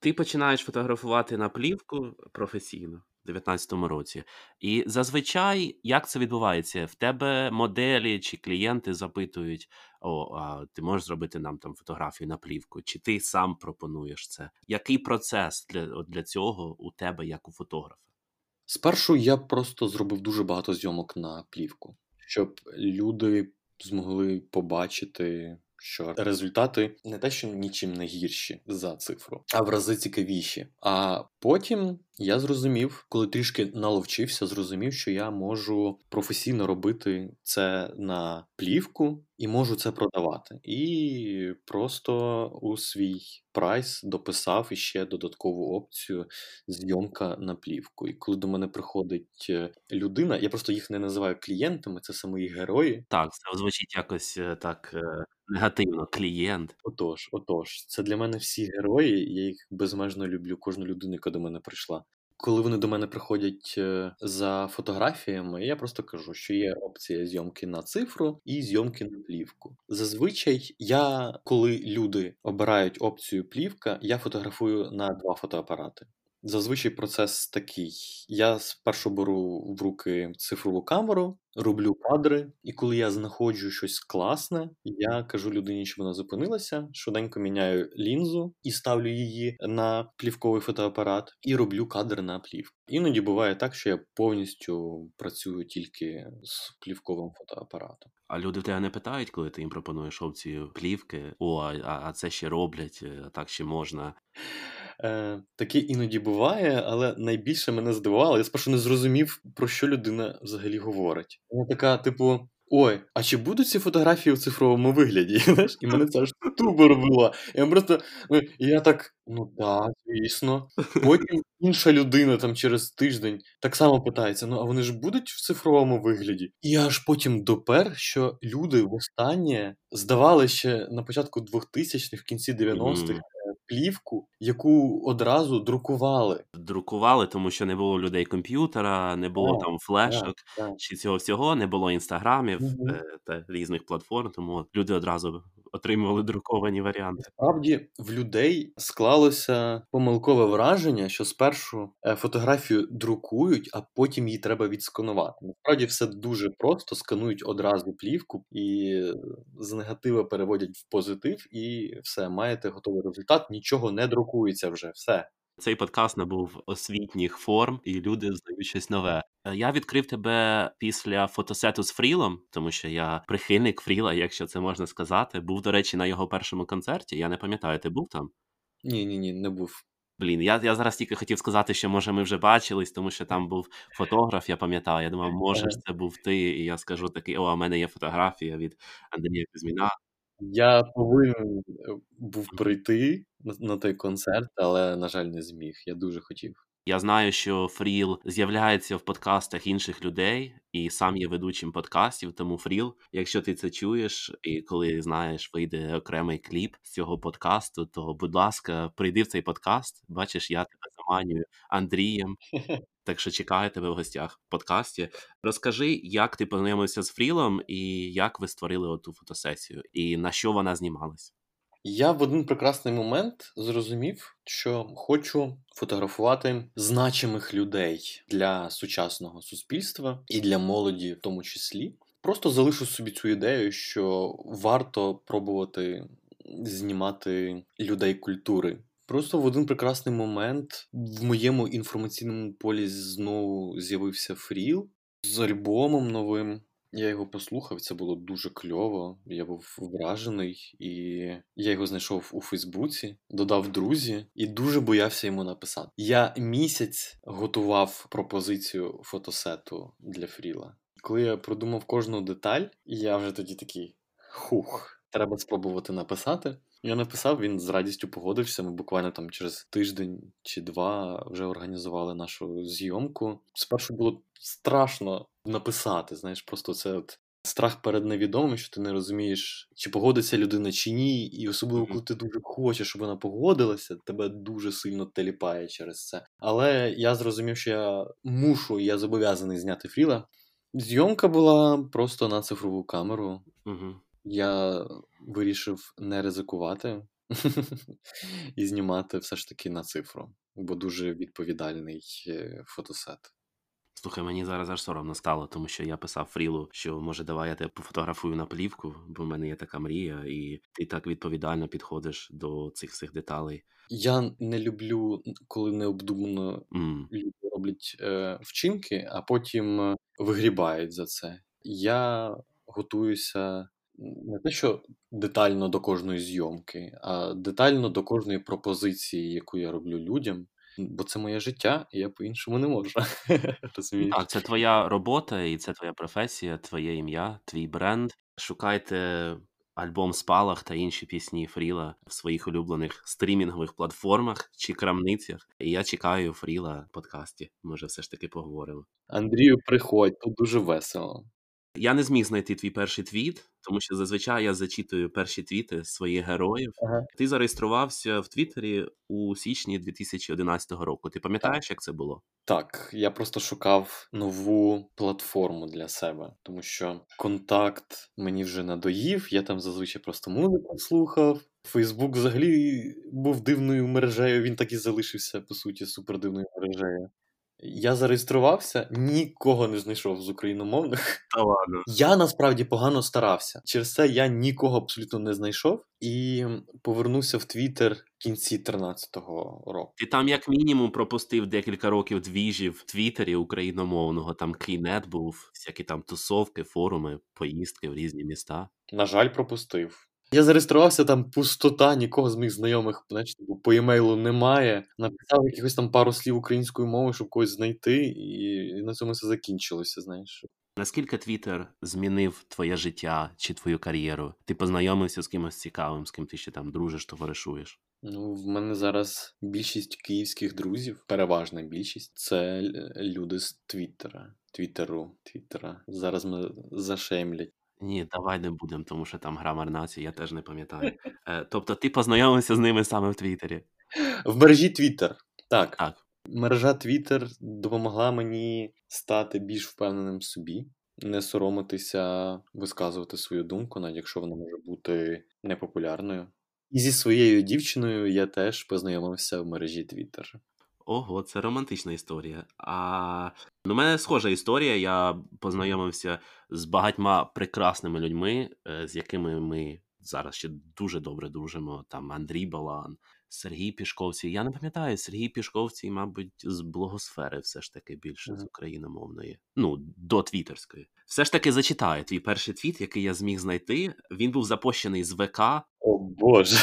Ти починаєш фотографувати на плівку професійно в 19-му році. І зазвичай, як це відбувається? В тебе моделі чи клієнти запитують: о, а ти можеш зробити нам там фотографію на плівку, чи ти сам пропонуєш це? Який процес для, для цього у тебе, як у фотографа? Спершу я просто зробив дуже багато зйомок на плівку, щоб люди змогли побачити, що результати не те, що нічим не гірші за цифру, а в рази цікавіші. А потім я зрозумів, коли трішки наловчився, зрозумів, що я можу професійно робити це на плівку і можу це продавати. І просто у свій прайс дописав іще додаткову опцію зйомка на плівку. І коли до мене приходить е, людина, я просто їх не називаю клієнтами, це саме їх герої. Так, це звучить якось е, так е, негативно. Клієнт. Отож, отож, це для мене всі герої, я їх безмежно люблю, кожну людину, яка до мене прийшла. Коли вони до мене приходять е, за фотографіями, я просто кажу, що є опція зйомки на цифру і зйомки на плівку. Зазвичай я, коли люди обирають опцію плівка, я фотографую на два фотоапарати. Зазвичай процес такий: я спершу беру в руки цифрову камеру, роблю кадри, і коли я знаходжу щось класне, я кажу людині, що вона зупинилася, швиденько міняю лінзу і ставлю її на плівковий фотоапарат, і роблю кадр на плівку. Іноді буває так, що я повністю працюю тільки з плівковим фотоапаратом. А люди в тебе не питають, коли ти їм пропонуєш опцію плівки. О, а, а це ще роблять, е, а так ще можна. Е, таке іноді буває, але найбільше мене здивувало. Я спершу не зрозумів, про що людина взагалі говорить. Вона така, типу. Ой, а чи будуть ці фотографії в цифровому вигляді? [LAUGHS] Знаєш, І мене це аж тубо робила. Я просто ну, я так, ну так, звісно. Потім інша людина там через тиждень так само питається: ну а вони ж будуть в цифровому вигляді? І аж потім допер, що люди востаннє здавали ще на початку 2000-х, в кінці 90-х Мгм. Плівку, яку одразу друкували. Друкували, тому що не було людей комп'ютера, не було yeah, там флешок так. чи цього всього, не було інстаграмів mm-hmm. та різних платформ, тому люди одразу отримували друковані варіанти. Справді в людей склалося помилкове враження, що спершу е, фотографію друкують, а потім її треба відсканувати. Насправді все дуже просто, сканують одразу плівку і е, з негатива переводять в позитив, і все, маєте готовий результат, нічого не друкується вже, все. Цей подкаст набув освітніх форм, і люди знають щось нове. Е, Я відкрив тебе після фотосету з Фрілом, тому що я прихильник Фріла, якщо це можна сказати. Був, до речі, на його першому концерті. Я не пам'ятаю, ти був там? Ні, ні, ні, не був. Блін, я, я зараз тільки хотів сказати, що може ми вже бачились, тому що там був фотограф, я пам'ятаю. Я думав, може ж це був ти, і я скажу такий: о, в мене є фотографія від Андрія Кузьміна. Я повинен е, був прийти на, на той концерт, але, на жаль, не зміг. Я дуже хотів. Я знаю, що Фріл з'являється в подкастах інших людей і сам є ведучим подкастів. Тому Фріл, якщо ти це чуєш, і коли знаєш, вийде окремий кліп з цього подкасту, то будь ласка, прийди в цей подкаст. Бачиш, я тебе заманюю Андрієм. [LAUGHS] Так що чекаю тебе в гостях в подкасті. Розкажи, як ти познайомився з Фрілом і як ви створили оту фотосесію, і на що вона знімалась? Я в один прекрасний момент зрозумів, що хочу фотографувати значимих людей для сучасного суспільства і для молоді, в тому числі. Просто залишу собі цю ідею, що варто пробувати знімати людей культури. Просто в один прекрасний момент в моєму інформаційному полі знову з'явився Фріл з альбомом новим. Я його послухав, це було дуже кльово. Я був вражений, і я його знайшов у Фейсбуці, додав друзі і дуже боявся йому написати. Я місяць готував пропозицію фотосету для Фріла. Коли я продумав кожну деталь, я вже тоді такий хух, треба спробувати написати. Я написав, він з радістю погодився. Ми буквально там через тиждень чи два вже організували нашу зйомку. Спершу було страшно написати, знаєш, просто це от страх перед невідомим, що ти не розумієш, чи погодиться людина чи ні, і особливо, коли ти дуже хочеш, щоб вона погодилася, тебе дуже сильно теліпає через це. Але я зрозумів, що я мушу, я зобов'язаний зняти фріла. Зйомка була просто на цифрову камеру. Угу. Я вирішив не ризикувати [LAUGHS] і знімати все ж таки на цифру, бо дуже відповідальний е, фотосет. Слухай, мені зараз аж соромно стало, тому що я писав Фрілу, що може давай я тебе пофотографую на плівку, бо в мене є така мрія, і ти так відповідально підходиш до цих всіх деталей. Я не люблю, коли необдумано М, люди роблять е, вчинки, а потім е, вигрібають за це. Я готуюся не те, що детально до кожної зйомки, а детально до кожної пропозиції, яку я роблю людям. Бо це моє життя, і я по-іншому не можу. [LAUGHS] Розумієш? Так, це твоя робота, і це твоя професія, твоє ім'я, твій бренд. Шукайте альбом Спалах та інші пісні Фріла в своїх улюблених стрімінгових платформах чи крамницях. І я чекаю Фріла в подкасті. Може, все ж таки поговоримо. Андрію, приходь, тут дуже весело. Я не зміг знайти твій перший твіт, тому що зазвичай я зачитую перші твіти своїх героїв. Ага. Ти зареєструвався в Твіттері у січні 2011 року. Ти пам'ятаєш, як це було? Так, я просто шукав нову платформу для себе, тому що контакт мені вже надоїв, я там зазвичай просто музику слухав. Фейсбук взагалі був дивною мережею, він так і залишився, по суті, супердивною мережею. Я зареєструвався, нікого не знайшов з україномовних. Та ладно. Я насправді погано старався. Через це я нікого абсолютно не знайшов і повернувся в Твіттер в кінці 13-го року. Ти там, як мінімум, пропустив декілька років двіжів в Твіттері україномовного. Там Кейнет був, всякі там тусовки, форуми, поїздки в різні міста. На жаль, пропустив. Я зареєструвався там пустота, нікого з моїх знайомих, знаєш, типу, по емейлу немає. Написав якихось там пару слів українською мовою, щоб когось знайти, і на цьому все закінчилося, знаєш. Наскільки Твіттер змінив твоє життя чи твою кар'єру? Ти познайомився з кимось цікавим, з ким ти ще там дружиш, товаришуєш? Ну, в мене зараз більшість київських друзів, переважна більшість, це люди з Твіттера. Твіттеру, Твіттера. Зараз мене зашемлять. Ні, давай не будемо, тому що там грамар нації, я теж не пам'ятаю. [LAUGHS] Е, тобто ти познайомився з ними саме в Твіттері? В мережі Twitter. Так. Так. Мережа Twitter допомогла мені стати більш впевненим в собі, не соромитися, висказувати свою думку, навіть якщо вона може бути непопулярною. І зі своєю дівчиною я теж познайомився в мережі Twitter. Ого, це романтична історія. А ну, у мене схожа історія. Я познайомився з багатьма прекрасними людьми, е, з якими ми зараз ще дуже добре дружимо. Там Андрій Балан, Сергій Пішковці. Я не пам'ятаю, Сергій Пішковці, мабуть, з блогосфери все ж таки більше з україномовної. Ну, до твіттерської. Все ж таки зачитаю твій перший твіт, який я зміг знайти. Він був запущений з ВК. О Боже.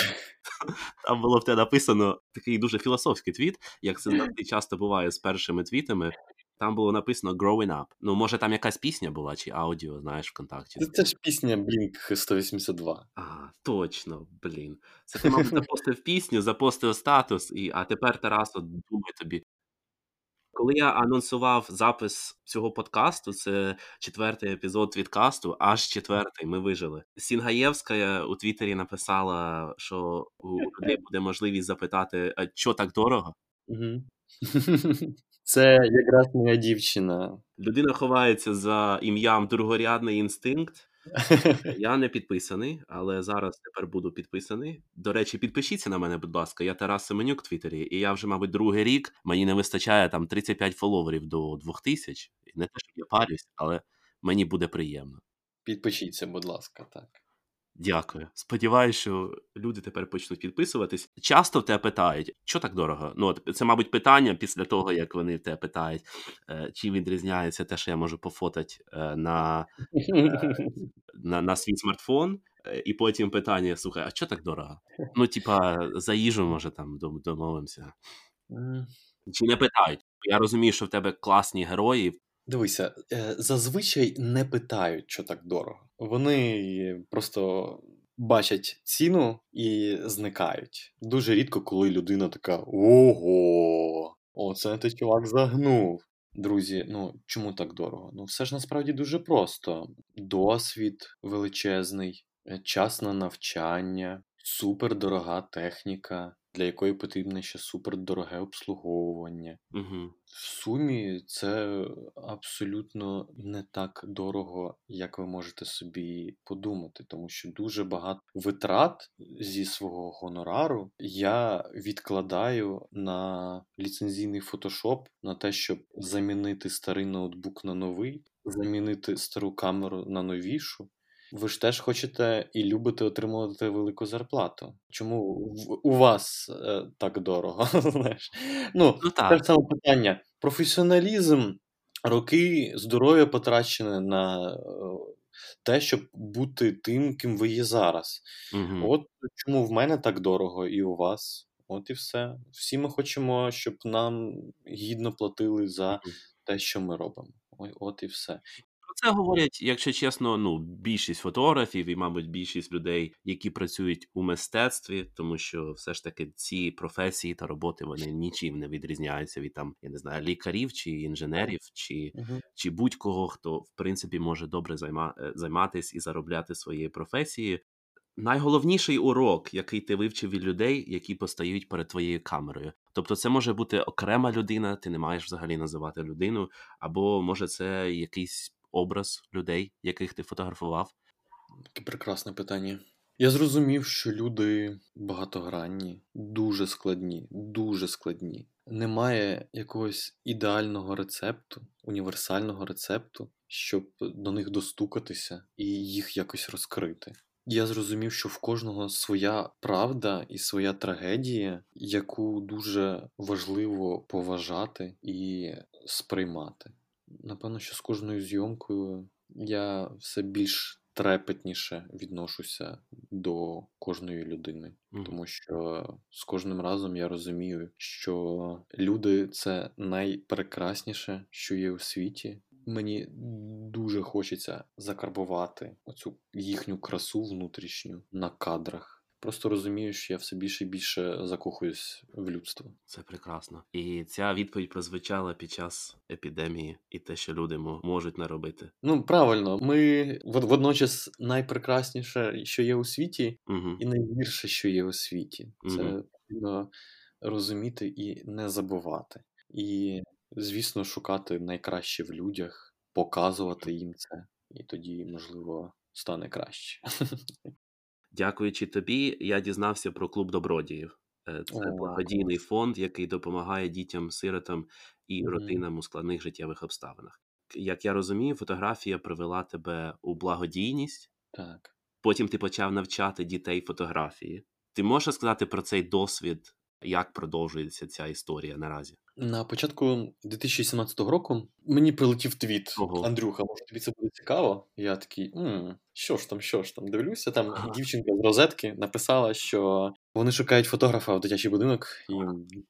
Там було в те написано такий дуже філософський твіт, як це завжди часто буває з першими твітами. Там було написано Growing Up. Ну, може, там якась пісня була, чи аудіо, знаєш, ВКонтакті. Це, це ж пісня Blink 182. А, точно, блін. Це ти, мабуть, запостив пісню, запостив статус, і а тепер Тарас, от думай тобі. Коли я анонсував запис цього подкасту, це четвертий епізод відкасту, аж четвертий ми вижили. Сінгаєвська у Твіттері написала, що у людей буде можливість запитати, а що так дорого? Угу. [LAUGHS] Це якраз моя дівчина. Людина ховається за ім'ям другорядний інстинкт. Я не підписаний, але зараз тепер буду підписаний. До речі, підпишіться на мене, будь ласка. Я Тарас Семенюк в Твіттері, і я вже, мабуть, другий рік. Мені не вистачає там 35 фоловерів до 2000. Не те, що я парюсь, але мені буде приємно. Підпишіться, будь ласка, так. Дякую. Сподіваюся, що люди тепер почнуть підписуватись. Часто в тебе питають, що так дорого? Ну, от це, мабуть, питання після того, як вони в тебе питають, е, чим відрізняється те, що я можу пофотати е, на, е, на, на свій смартфон. І потім питання: слухай, а що так дорого? Ну, типа, за їжу, може, там домовимося. Чи не питають? Я розумію, що в тебе класні герої. Дивися, зазвичай не питають, що так дорого. Вони просто бачать ціну і зникають. Дуже рідко, коли людина така: Ого, оце ти чувак загнув. Друзі, ну чому так дорого? Ну, все ж насправді дуже просто: досвід величезний, час на навчання, супердорога техніка, для якої потрібне ще супердороге обслуговування. Угу. В сумі це абсолютно не так дорого, як ви можете собі подумати, тому що дуже багато витрат зі свого гонорару я відкладаю на ліцензійний фотошоп, на те, щоб замінити старий ноутбук на новий, замінити стару камеру на новішу. Ви ж теж хочете і любите отримувати велику зарплату. Чому у вас е, так дорого? [LAUGHS] Знаєш? Ну, Ну так. саме питання. Професіоналізм, роки здоров'я потрачене на е, те, щоб бути тим, ким ви є зараз. Угу. От чому в мене так дорого, і у вас. От і все. Всі ми хочемо, щоб нам гідно платили за те, що ми робимо. Ой, От і все. Це говорять, якщо чесно, ну більшість фотографів і, мабуть, більшість людей, які працюють у мистецтві, тому що все ж таки ці професії та роботи вони нічим не відрізняються від там, я не знаю, лікарів чи інженерів, чи Угу. чи будь-кого, хто в принципі може добре займа, е, займатися і заробляти своєю професією. Найголовніший урок, який ти вивчив від людей, які постають перед твоєю камерою. Тобто, це може бути окрема людина, ти не маєш взагалі називати людину, або може це якийсь образ людей, яких ти фотографував. Таке прекрасне питання. Я зрозумів, що люди багатогранні, дуже складні, дуже складні. Немає якогось ідеального рецепту, універсального рецепту, щоб до них достукатися і їх якось розкрити. Я зрозумів, що в кожного своя правда і своя трагедія, яку дуже важливо поважати і сприймати. Напевно, що з кожною зйомкою я все більш трепетніше відношуся до кожної людини, Мгм. тому що з кожним разом я розумію, що люди це найпрекрасніше, що є у світі. Мені дуже хочеться закарбувати оцю їхню красу внутрішню на кадрах. Просто розумію, що я все більше і більше закохуюсь в людство. Це прекрасно. І ця відповідь прозвучала під час епідемії і те, що люди можуть наробити. Ну правильно, ми водночас найпрекрасніше, що є у світі, угу. і найгірше, що є у світі. Це угу. потрібно розуміти і не забувати. І, звісно, шукати найкраще в людях, показувати їм це, і тоді, можливо, стане краще. [LAUGHS] Дякуючи тобі, я дізнався про клуб добродіїв. Е, це благодійний фонд, який допомагає дітям-сиротам і родинам у складних життєвих обставинах. Як я розумію, фотографія привела тебе у благодійність. Так. Потім ти почав навчати дітей фотографії. Ти можеш сказати про цей досвід, як продовжується ця історія наразі? На початку 2017 року мені прилетів твіт Ого. Андрюха, може тобі це буде цікаво? Я такий, М, що ж там, що ж там, дивлюся. Там ага. дівчинка з розетки написала, що вони шукають фотографа в дитячий будинок, і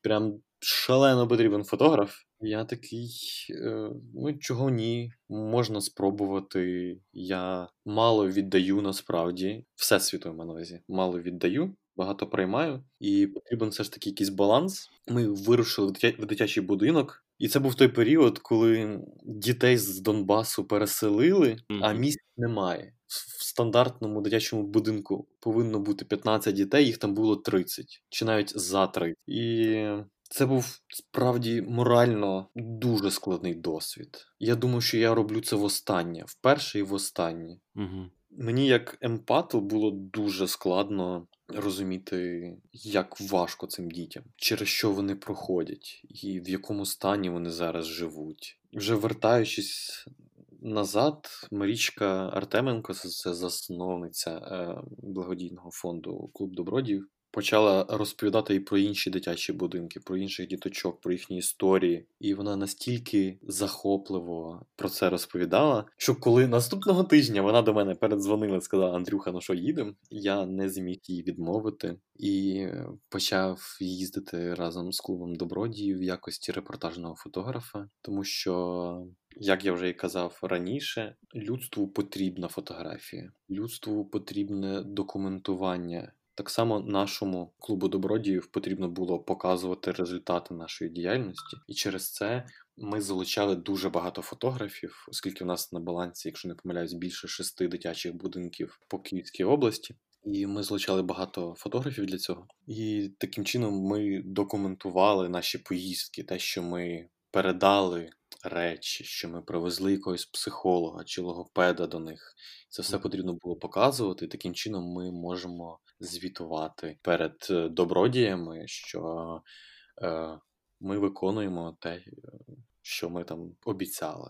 прям шалено потрібен фотограф. Я такий, е, ну чого ні, можна спробувати. Я мало віддаю насправді, всесвіту на увазі, мало віддаю багато приймаю, і потрібен все ж таки якийсь баланс. Ми вирушили в дитячий будинок, і це був той період, коли дітей з Донбасу переселили, а місць немає. В стандартному дитячому будинку повинно бути 15 дітей, їх там було 30, чи навіть за 30. І це був справді морально дуже складний досвід. Я думаю, що я роблю це востаннє, вперше і востаннє. Угу. Мені як емпату було дуже складно розуміти, як важко цим дітям, через що вони проходять, і в якому стані вони зараз живуть. Вже вертаючись назад, Марічка Артеменко, це засновниця е, благодійного фонду Клуб Добродів почала розповідати і про інші дитячі будинки, про інших діточок, про їхні історії. І вона настільки захопливо про це розповідала, що коли наступного тижня вона до мене передзвонила і сказала: Андрюха, ну що їдемо? Я не зміг її відмовити і почав їздити разом з клубом добродіїв в якості репортажного фотографа, тому що. Як я вже і казав раніше, людству потрібна фотографія, людству потрібне документування так само нашому клубу добродіїв потрібно було показувати результати нашої діяльності, і через це ми залучали дуже багато фотографів, оскільки в нас на балансі, якщо не помиляюсь, більше шести дитячих будинків по Київській області. І ми залучали багато фотографів для цього. І таким чином ми документували наші поїздки, те, що ми передали речі, що ми привезли якогось психолога чи логопеда до них. Це все потрібно було показувати. Таким чином ми можемо звітувати перед е, добродіями, що е, ми виконуємо те, е, що ми там обіцяли.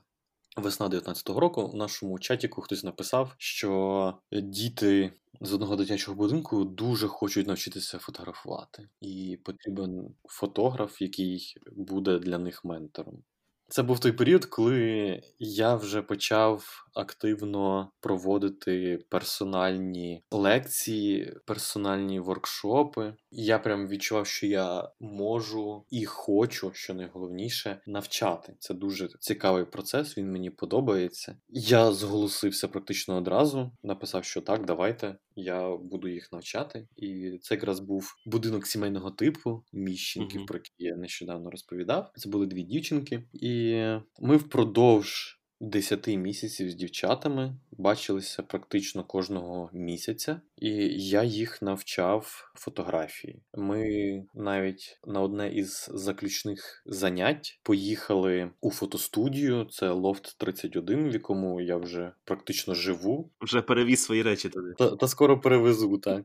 Весна 19-го року в нашому чатіку хтось написав, що діти з одного дитячого будинку дуже хочуть навчитися фотографувати, і потрібен фотограф, який буде для них ментором. Це був той період, коли я вже почав активно проводити персональні лекції, персональні воркшопи. Я прям відчував, що я можу і хочу, що найголовніше, навчати. Це дуже цікавий процес. Він мені подобається. Я зголосився практично одразу. Написав, що так, давайте. Я буду їх навчати. І це якраз був будинок сімейного типу міщенків, mm-hmm. про які я нещодавно розповідав. Це були дві дівчинки, і ми впродовж 10 місяців з дівчатами бачилися практично кожного місяця, і я їх навчав фотографії. Ми навіть на одне із заключних занять поїхали у фотостудію. Це Лофт 31, в якому я вже практично живу. Вже перевіз свої речі туди. Та, та скоро перевезу, так.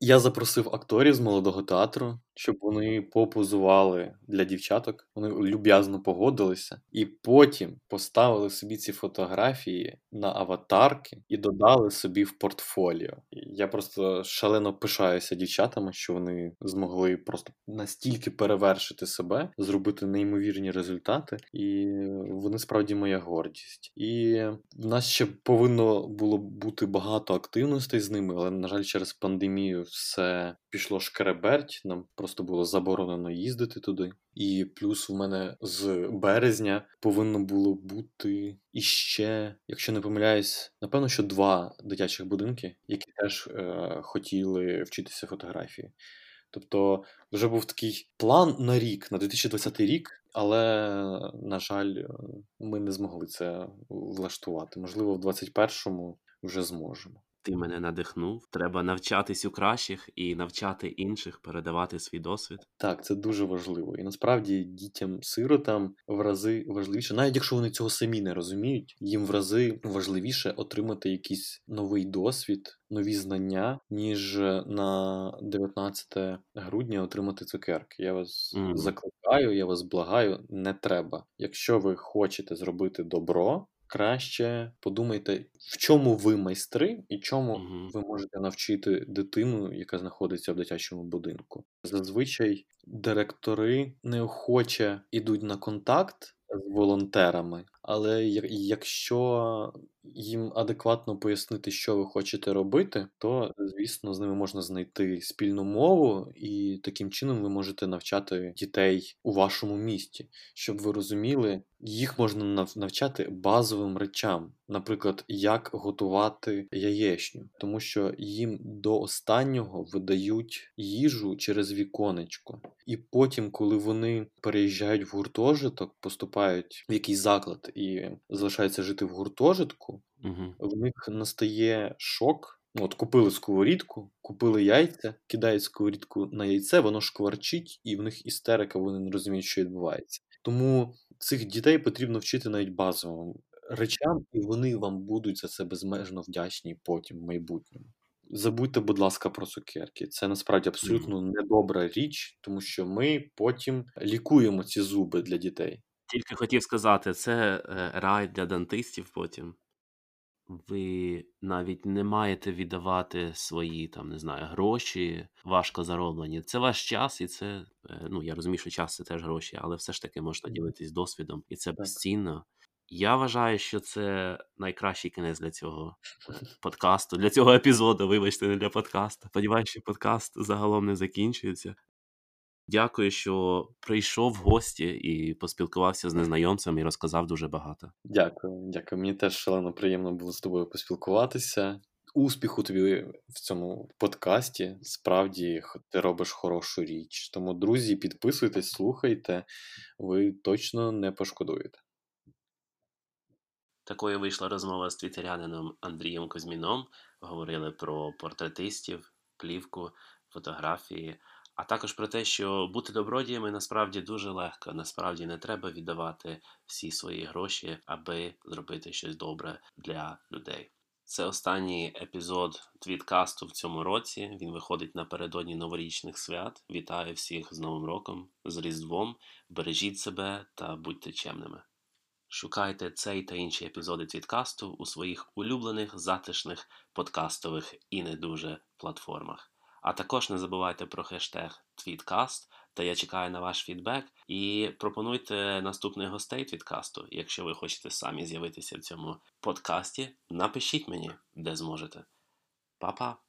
Я запросив акторів з молодого театру, щоб вони попозували для дівчаток. Вони люб'язно погодилися, і потім поставили собі ці фотографії на аватарки і додали собі в портфоліо. Я просто шалено пишаюся дівчатами, що вони змогли просто настільки перевершити себе, зробити неймовірні результати, і вони справді моя гордість. І в нас ще повинно було бути багато активностей з ними, але на жаль, через пандемію все пішло шкереберть, нам просто було заборонено їздити туди. І плюс в мене з березня повинно було бути іще, якщо не помиляюсь, напевно, що два дитячих будинки, які теж е, хотіли вчитися фотографії. Тобто вже був такий план на рік, на 2020 рік, але, на жаль, ми не змогли це влаштувати. Можливо, в 2021-му вже зможемо. Ти мене надихнув. Треба навчатись у кращих і навчати інших передавати свій досвід. Так, це дуже важливо. І насправді дітям-сиротам в рази важливіше, навіть якщо вони цього самі не розуміють, їм в рази важливіше отримати якийсь новий досвід, нові знання, ніж на 19 грудня отримати цукерки. Я вас Мгм. закликаю, я вас благаю, не треба. Якщо ви хочете зробити добро, краще подумайте, в чому ви майстри і чому Мгм. ви можете навчити дитину, яка знаходиться в дитячому будинку. Зазвичай директори неохоче йдуть на контакт з волонтерами, але якщо їм адекватно пояснити, що ви хочете робити, то звісно з ними можна знайти спільну мову, і таким чином ви можете навчати дітей у вашому місті, щоб ви розуміли, їх можна навчати базовим речам, наприклад, як готувати яєчню, тому що їм до останнього видають їжу через віконечко. І потім, коли вони переїжджають в гуртожиток, поступають в якийсь заклад і залишаються жити в гуртожитку, Мгм. в них настає шок. Ну, От купили сковорідку, купили яйця, кидають сковорідку на яйце, воно шкварчить, і в них істерика, вони не розуміють, що відбувається. Тому цих дітей потрібно вчити навіть базовим речам, і вони вам будуть за це безмежно вдячні потім в майбутньому. Забудьте, будь ласка, про цукерки. Це насправді абсолютно недобра річ, тому що ми потім лікуємо ці зуби для дітей. Тільки хотів сказати, це е, рай для дантистів потім. Ви навіть не маєте віддавати свої там, не знаю, гроші важко зароблені. Це ваш час, і це е, ну я розумію, що час це теж гроші, але все ж таки можна ділитись досвідом, і це безцінно. Я вважаю, що це найкращий кінець для цього е, подкасту, для цього епізоду. Вибачте, не для подкасту. Сподіваюся, що подкаст загалом не закінчується. Дякую, що прийшов в гості і поспілкувався з незнайомцем і розказав дуже багато. Дякую, дякую. Мені теж шалено приємно було з тобою поспілкуватися. Успіху тобі в цьому подкасті. Справді ти робиш хорошу річ. Тому, друзі, підписуйтесь, слухайте, ви точно не пошкодуєте. Такою вийшла розмова з твітерянином Андрієм Козьміном. Говорили про портретистів, плівку, фотографії, а також про те, що бути добродіями насправді дуже легко. Насправді не треба віддавати всі свої гроші, аби зробити щось добре для людей. Це останній епізод твіткасту в цьому році. Він виходить напередодні новорічних свят. Вітаю всіх з Новим роком, з Різдвом. Бережіть себе та будьте чемними. Шукайте цей та інші епізоди твіткасту у своїх улюблених затишних подкастових і не дуже платформах. А також не забувайте про хештег Твіткаст, та я чекаю на ваш фідбек. І пропонуйте наступних гостей твіткасту. Якщо ви хочете самі з'явитися в цьому подкасті, напишіть мені, де зможете. Па-па!